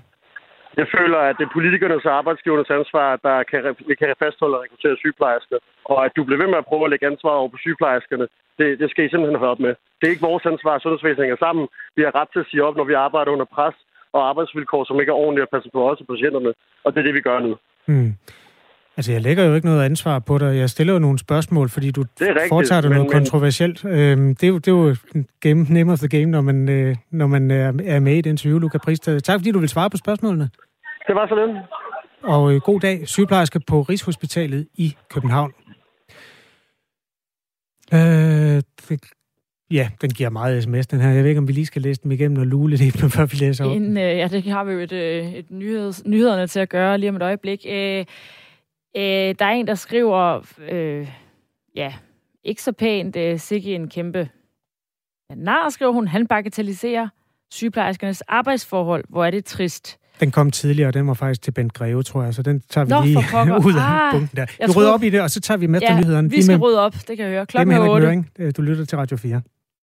H: Jeg føler, at det er politikernes og arbejdsgivernes ansvar, der kan, kan fastholde og rekruttere sygeplejersker. Og at du bliver ved med at prøve at lægge ansvar over på sygeplejerskerne, det, det skal I simpelthen have op med. Det er ikke vores ansvar, at sundhedsvæsenet hænger sammen. Vi har ret til at sige op, når vi arbejder under pres og arbejdsvilkår, som ikke er ordentlige at passe på os og patienterne. Og det er det, vi gør nu.
B: Hmm. Altså, jeg lægger jo ikke noget ansvar på dig. Jeg stiller jo nogle spørgsmål, fordi du
H: rigtigt,
B: foretager dig
H: men-
B: noget
H: men-
B: kontroversielt. Øhm, det, er jo, det er jo game, name of the game, når man, øh, når man er, er med i det interview, Luca Pristad. Tak, fordi du vil svare på spørgsmålene.
H: Det var så lidt.
B: Og øh, god dag, sygeplejerske på Rigshospitalet i København. Øh, det, ja, den giver meget sms, den her. Jeg ved ikke, om vi lige skal læse dem igennem og lule lidt, før vi læser op.
A: En, øh, ja, det har vi jo et, øh, et nyheds, nyhederne til at gøre lige om et øjeblik. Øh, øh, der er en, der skriver, øh, ja, ikke så pænt, øh, sikke en kæmpe ja, nar, skriver hun, han bagatelliserer sygeplejerskernes arbejdsforhold. Hvor er det trist.
B: Den kom tidligere, og den var faktisk til Bent Greve, tror jeg, så den tager vi
A: Nå,
B: lige ud af
A: Ah,
B: bunken der. Du rydder op i det, og så tager vi med
A: Ja,
B: nyhederne.
A: vi skal rydde op, det kan jeg høre.
B: Det
A: Klokken
B: med
A: er
B: Henrik
A: 8.
B: Møring. Øh, Du lytter til Radio 4.